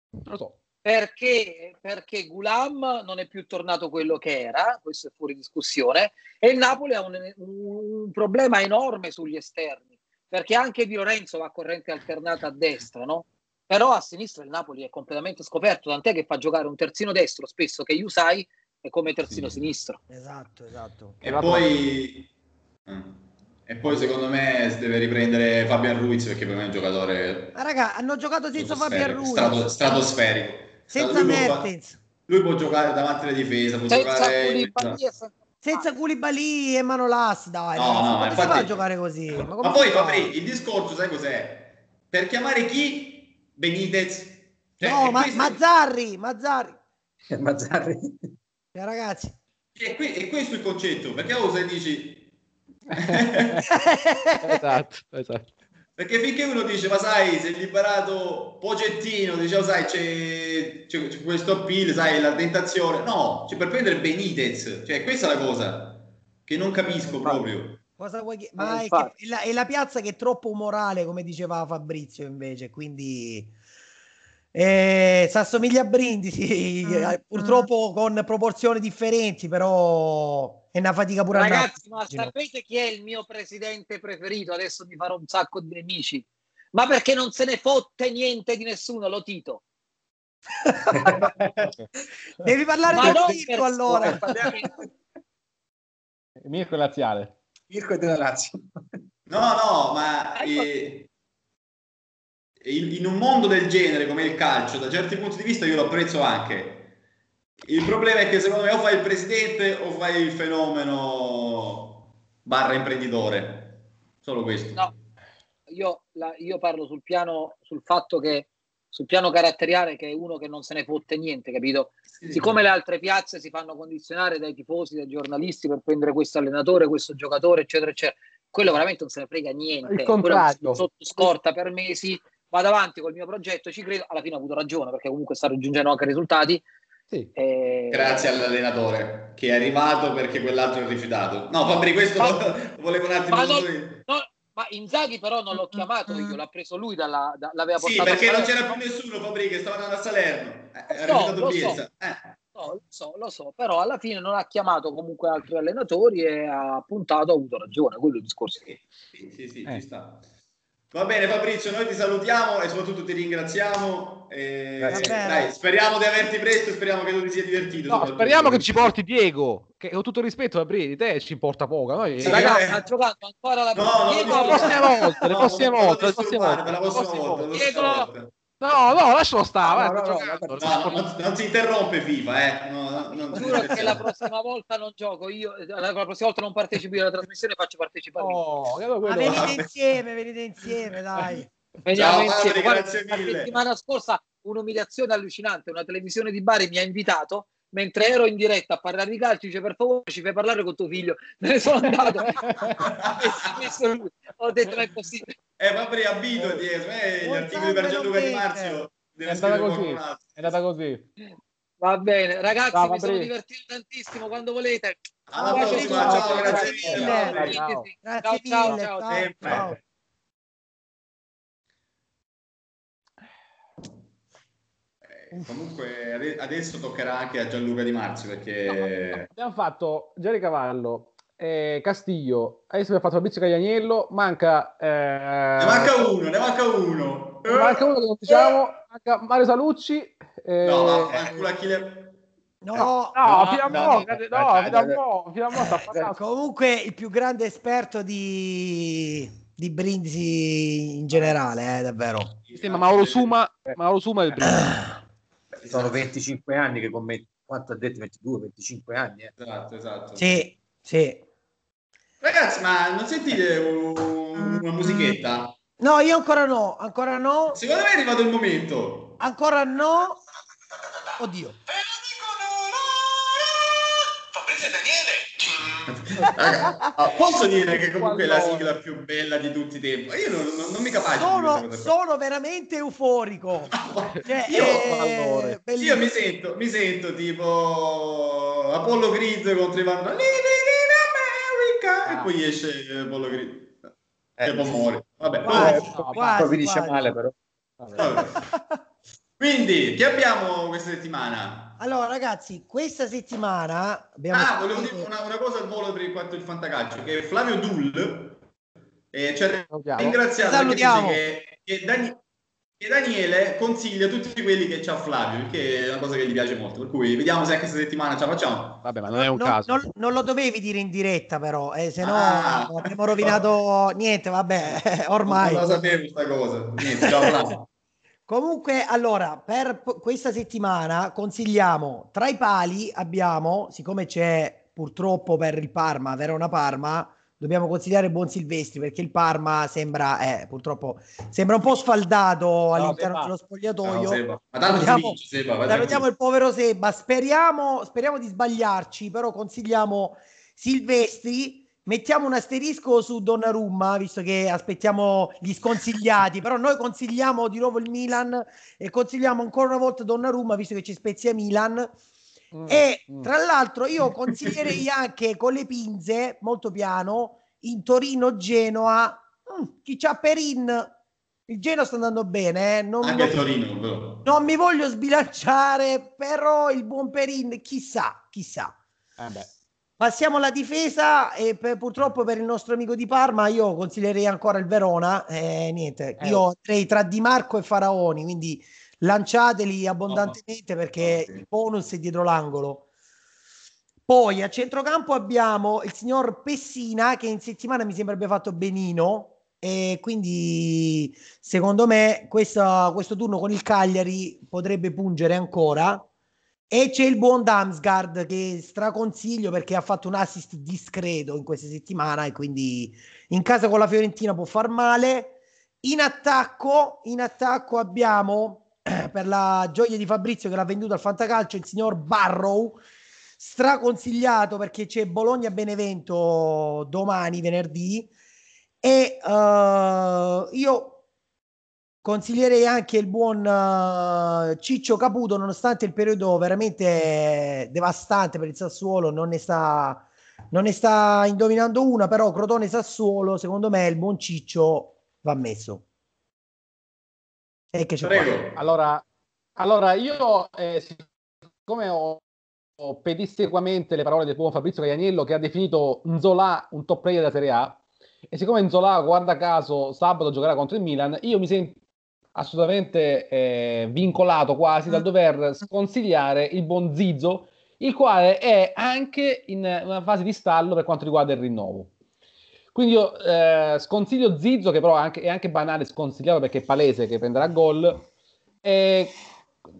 Non lo so perché, perché Gulam non è più tornato quello che era, questo è fuori discussione, e il Napoli ha un, un problema enorme sugli esterni, perché anche Di Lorenzo va a corrente alternata a destra, no? Però a sinistra il Napoli è completamente scoperto, tant'è che fa giocare un terzino destro spesso che Yusai è come terzino sì. sinistro. Esatto, esatto. E poi... E poi secondo me si deve riprendere Fabian Ruiz perché per me è un giocatore... Ma raga, hanno giocato senza Fabian Ruiz. Strato, stratosferico senza lui Mertens. Può, lui può giocare davanti alla difesa, può senza giocare... Senza Koulibaly e Manolas, dai. No, no, ma infatti... si fa a giocare così? Ma, ma poi, Fabri, il discorso, sai cos'è? Per chiamare chi? Benitez? Cioè, no, ma, questo... Mazzarri, Mazzarri. Mazzarri. Cioè, ragazzi. È, que- è questo il concetto, perché o se dici... esatto, esatto. Perché finché uno dice, ma sai, si è liberato Pogettino, diciamo, sai, c'è, c'è, c'è questo appeal, sai, la tentazione. No, c'è per prendere Benitez. Cioè, questa è la cosa che non capisco proprio. Cosa vuoi che... Ma è, che, è, la, è, la, piazza che è troppo umorale, come diceva Fabrizio, invece, quindi... Eh, si assomiglia a Brindisi, mm, purtroppo con proporzioni differenti, però è una fatica pure Ragazzi, ma sapete chi è il mio presidente preferito? Adesso mi farò un sacco di nemici. Ma perché non se ne fotte niente di nessuno, lo Tito. Devi parlare ma di Mirko allora. Mirko Laziale. Mirko è della Lazio. No, no, ma eh, in un mondo del genere come il calcio, da certi punti di vista io lo apprezzo anche il problema è che secondo me o fai il presidente o fai il fenomeno barra imprenditore. Solo questo. No, io, la, io parlo sul piano, sul fatto che sul piano caratteriale che è uno che non se ne fotte niente, capito? Sì. Siccome le altre piazze si fanno condizionare dai tifosi, dai giornalisti per prendere questo allenatore, questo giocatore, eccetera, eccetera, quello veramente non se ne frega niente. Il contrario. Sotto scorta per mesi, vado avanti col mio progetto, ci credo, alla fine ho avuto ragione perché comunque sta raggiungendo anche risultati, sì. E... Grazie all'allenatore che è arrivato perché quell'altro è rifiutato. No, Fabri, questo ma... lo volevo un attimo. Ma, non, no, ma Inzaghi però non l'ho chiamato io, l'ha preso lui, dalla, da, l'aveva portato Sì, perché non c'era più nessuno, Fabri, che stava andando a Salerno. Eh, no, lo, so. Eh. No, lo so, lo so, però alla fine non ha chiamato comunque altri allenatori e ha puntato, ha avuto ragione, quello è il discorso. Sì, sì, sì, sì eh. ci sta. Va bene Fabrizio, noi ti salutiamo e soprattutto ti ringraziamo. E... Dai, speriamo di averti presto speriamo che tu ti sia divertito. No, speriamo che ci porti Diego, che con tutto il rispetto Fabrizio, di te ci importa poco. Noi... Sì, ragazzi, eh. ha giocato ancora la no, no, Diego, le prossime volte, le prossime volte, la prossima volta, Diego, No, no, lascialo stare. No, no, no, non, non, si interrompe FIFA, eh. No, non Giuro che la prossima volta non gioco io, la prossima volta non partecipo io alla trasmissione, faccio partecipare. Oh, Ma venite insieme, venite insieme, dai. Veniamo Ciao, insieme. Guarda, la settimana scorsa un'umiliazione allucinante, una televisione di Bari mi ha invitato mentre ero in diretta a parlare di calcio, dice per favore ci fai parlare con tuo figlio. Me ne sono andato. Ho detto ma è possibile. Eh, ma Fabri, abituati, eh, gli articoli per Gianluca Di Marzio. È andata così. È andata così. Va bene, ragazzi, ciao, mi sono divertito tantissimo quando volete. Alla prossima, ciao, ciao, grazie mille. Ciao, ciao, ciao, ciao, ciao. ciao. Comunque adesso toccherà anche a Gianluca Di Marzio perché... No, abbiamo fatto Gianni Cavallo, eh, Castiglio, adesso abbiamo fatto Fabrizio Caglianiello, manca... Eh... Ne manca uno, ne manca uno. Ne manca uno che non diciamo, manca Mario Salucci. Eh... No, ma fanculo a chi le... No, no, no, fino a mo', no, fino a mo', fino a mo' Comunque il più grande esperto di, di Brindisi in generale, eh, davvero. Sì, ma Mauro Suma, Mauro Suma è il Brindisi. sono 25 anni che commento, quanto ha detto 22, 25 anni. Eh. Esatto, esatto. Sì, sì. Ragazzi, ma non sentite un, una musichetta? No, io ancora no, ancora no. Secondo me è arrivato il momento. Ancora no. Oddio. Ah, posso dire che comunque è la sigla più bella di tutti i tempi. Io non, non, non mi capace. Sono, sono veramente euforico. cioè, io, eh, io mi, sento, mi sento tipo Apollo Creed contro in America ah. e poi esce Apollo Creed. Eh, e poi muore. Vabbè, quasi, no, quasi, poi finisce male però. Vabbè. Quindi, che abbiamo questa settimana? Allora, ragazzi, questa settimana abbiamo. Ah, volevo dire una, una, cosa al volo per il quanto il fantacalcio: che Flavio Dull eh, ci ha ringraziato che, che, che, Daniele consiglia tutti quelli che c'ha Flavio, che è una cosa che gli piace molto. Per cui vediamo se anche questa settimana ce la facciamo. Vabbè, ma non è un no, caso. Non, non, lo dovevi dire in diretta, però, eh, se no ah, abbiamo rovinato niente. Vabbè, ormai. Non lo sapevo questa cosa. Niente, ciao Flavio. Comunque, allora, per questa settimana consigliamo tra i pali abbiamo, siccome c'è purtroppo per il Parma, Verona Parma, dobbiamo consigliare Buon Silvestri perché il Parma sembra, eh, purtroppo, sembra un po' sfaldato all'interno Seba. dello spogliatoio. No, Ma tanto salutiamo, Seba, salutiamo il povero Seba. Speriamo, speriamo di sbagliarci, però consigliamo Silvestri mettiamo un asterisco su Donnarumma, visto che aspettiamo gli sconsigliati, però noi consigliamo di nuovo il Milan e consigliamo ancora una volta Donnarumma, visto che ci spezia Milan. Mm, e mm. tra l'altro io consiglierei anche con le pinze, molto piano, in Torino-Genoa, mm, chi c'ha Perin, il Genoa sta andando bene, eh? non, anche non, Torino, non mi voglio sbilanciare, però il buon Perin, chissà, chissà. Eh beh. Passiamo alla difesa e per, purtroppo per il nostro amico di Parma io consiglierei ancora il Verona. Eh, niente, eh. io andrei tra Di Marco e Faraoni, quindi lanciateli abbondantemente oh, perché okay. il bonus è dietro l'angolo. Poi a centrocampo abbiamo il signor Pessina che in settimana mi sembra abbia fatto benino e quindi secondo me questo, questo turno con il Cagliari potrebbe pungere ancora e c'è il buon Damsgaard che straconsiglio perché ha fatto un assist discreto in questa settimana e quindi in casa con la Fiorentina può far male. In attacco, in attacco abbiamo per la gioia di Fabrizio che l'ha venduto al Fantacalcio il signor Barrow straconsigliato perché c'è Bologna Benevento domani venerdì e uh, io Consiglierei anche il buon uh, Ciccio Caputo, nonostante il periodo veramente devastante per il Sassuolo, non ne sta, non ne sta indovinando una, però Crotone Sassuolo, secondo me il buon Ciccio va messo. E che c'è Prego. Allora, allora, io, eh, siccome ho, ho pedissequamente le parole del buon Fabrizio Caglianiello che ha definito Nzola un top player della Serie A, e siccome Nzola, guarda caso, sabato giocherà contro il Milan, io mi sento assolutamente eh, vincolato quasi dal mm. dover sconsigliare il buon Zizzo, il quale è anche in una fase di stallo per quanto riguarda il rinnovo. Quindi io eh, sconsiglio Zizzo, che però è anche, è anche banale sconsigliarlo perché è palese che prenderà gol. E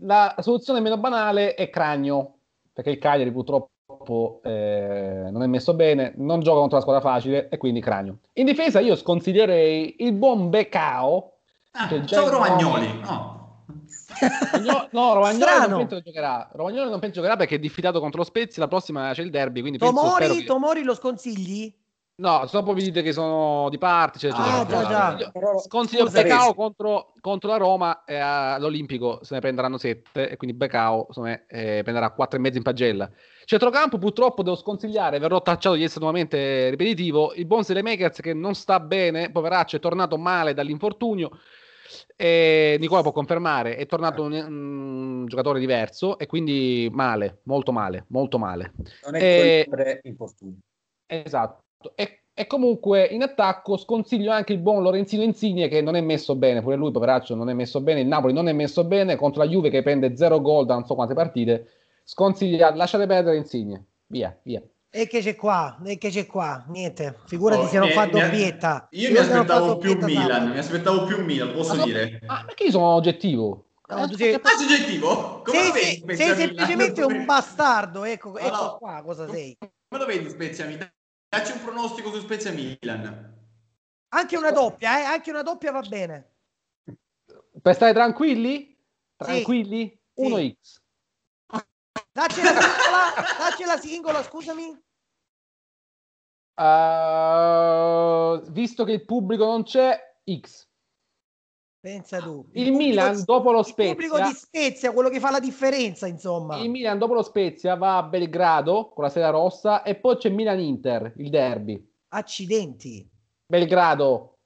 la soluzione meno banale è Cragno, perché il Cagliari purtroppo eh, non è messo bene, non gioca contro la squadra facile e quindi Cragno. In difesa io sconsiglierei il buon Becao. Ah, ciao Romagnoli, no. no, Romagnoli non penso che giocherà. Romagnoli non penso giocherà perché è diffidato contro lo Spezia. La prossima c'è il derby. Quindi Tomori, che... Tomori lo sconsigli? No, dopo vi dite che sono di parte. Cioè, ah, già, già. Sconsiglio Becao contro, contro, la Roma e all'Olimpico se ne prenderanno 7 e quindi Becao insomma, eh, prenderà 4,5 in pagella. Centrocampo purtroppo devo sconsigliare, verrò tacciato di essere nuovamente ripetitivo, il buon Selemakers che non sta bene, poveraccio, è tornato male dall'infortunio e Nicola può confermare, è tornato un, un, giocatore diverso e quindi male, molto male, molto male. Non è e... pre-infortunio. Esatto. E, e, comunque in attacco sconsiglio anche il buon Lorenzino Insigne che non è messo bene, pure lui poveraccio non è messo bene, il Napoli non è messo bene contro la Juve che prende zero gol da non so quante partite. Sconsiglia, lasciate perdere Insigne. Via, via. E che c'è qua? E che c'è qua? Niente, figurati oh, se non fa doppietta. Io mi aspettavo più Milan, mi aspettavo più Milan, posso ah, dire? Ah, perché io sono oggettivo? No, eh, tu sei... Ah, soggettivo? Come sei, sei, sei semplicemente un bastardo, ecco, ecco no, qua cosa sei. Come lo vedi Spezia Milan? Dacci un pronostico su Spezia Milan. Anche una doppia, eh? Anche una doppia va bene. Per stare tranquilli? Tranquilli? Sì. 1x. Dacci la singola, dacci la singola, scusami. Uh, visto che il pubblico non c'è, X. Pensa tu. Il, il Milan dopo lo Spezia. Il pubblico di Spezia, quello che fa la differenza, insomma. Il Milan dopo lo Spezia va a Belgrado con la sera rossa e poi c'è Milan-Inter, il derby. Accidenti. Belgrado,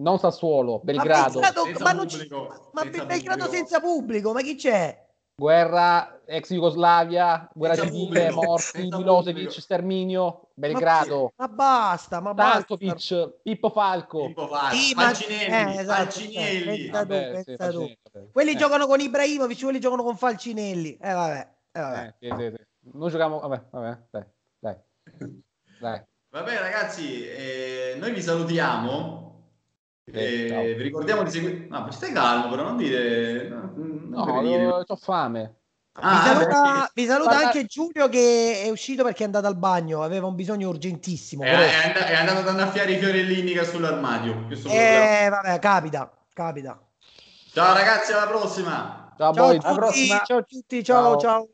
non Sassuolo, Belgrado. Ma, Belgrado, ma, pubblico, ma senza Belgrado pubblico. senza pubblico, ma chi c'è? Guerra ex Jugoslavia, guerra civile, morti, Milosevic, sterminio, Belgrado. Ma, ma basta, ma Tankovic, basta. Pippo Falco. Pippo Falco, sì, Falcinelli, eh, esatto, Falcinelli. Pensa tu, pensa tu. Quelli eh. giocano con Ibrahimovic, quelli giocano con Falcinelli. Eh vabbè, eh, vabbè. Eh, sì, sì, sì. Noi giochiamo, vabbè, vabbè, dai, dai. dai. Vabbè ragazzi, eh, noi vi salutiamo. Eh, vi ricordiamo di seguire. No, stai calmo, però non dire. Non no, dire. ho fame. Ah, vi saluta, vi saluta anche Giulio che è uscito perché è andato al bagno, aveva un bisogno urgentissimo. È, è, and- è andato ad annaffiare i fiorellini che sull'armadio. Eh, vabbè, capita, capita. Ciao ragazzi, alla prossima. Ciao, ciao, a tutti, ciao a tutti, ciao. ciao. ciao.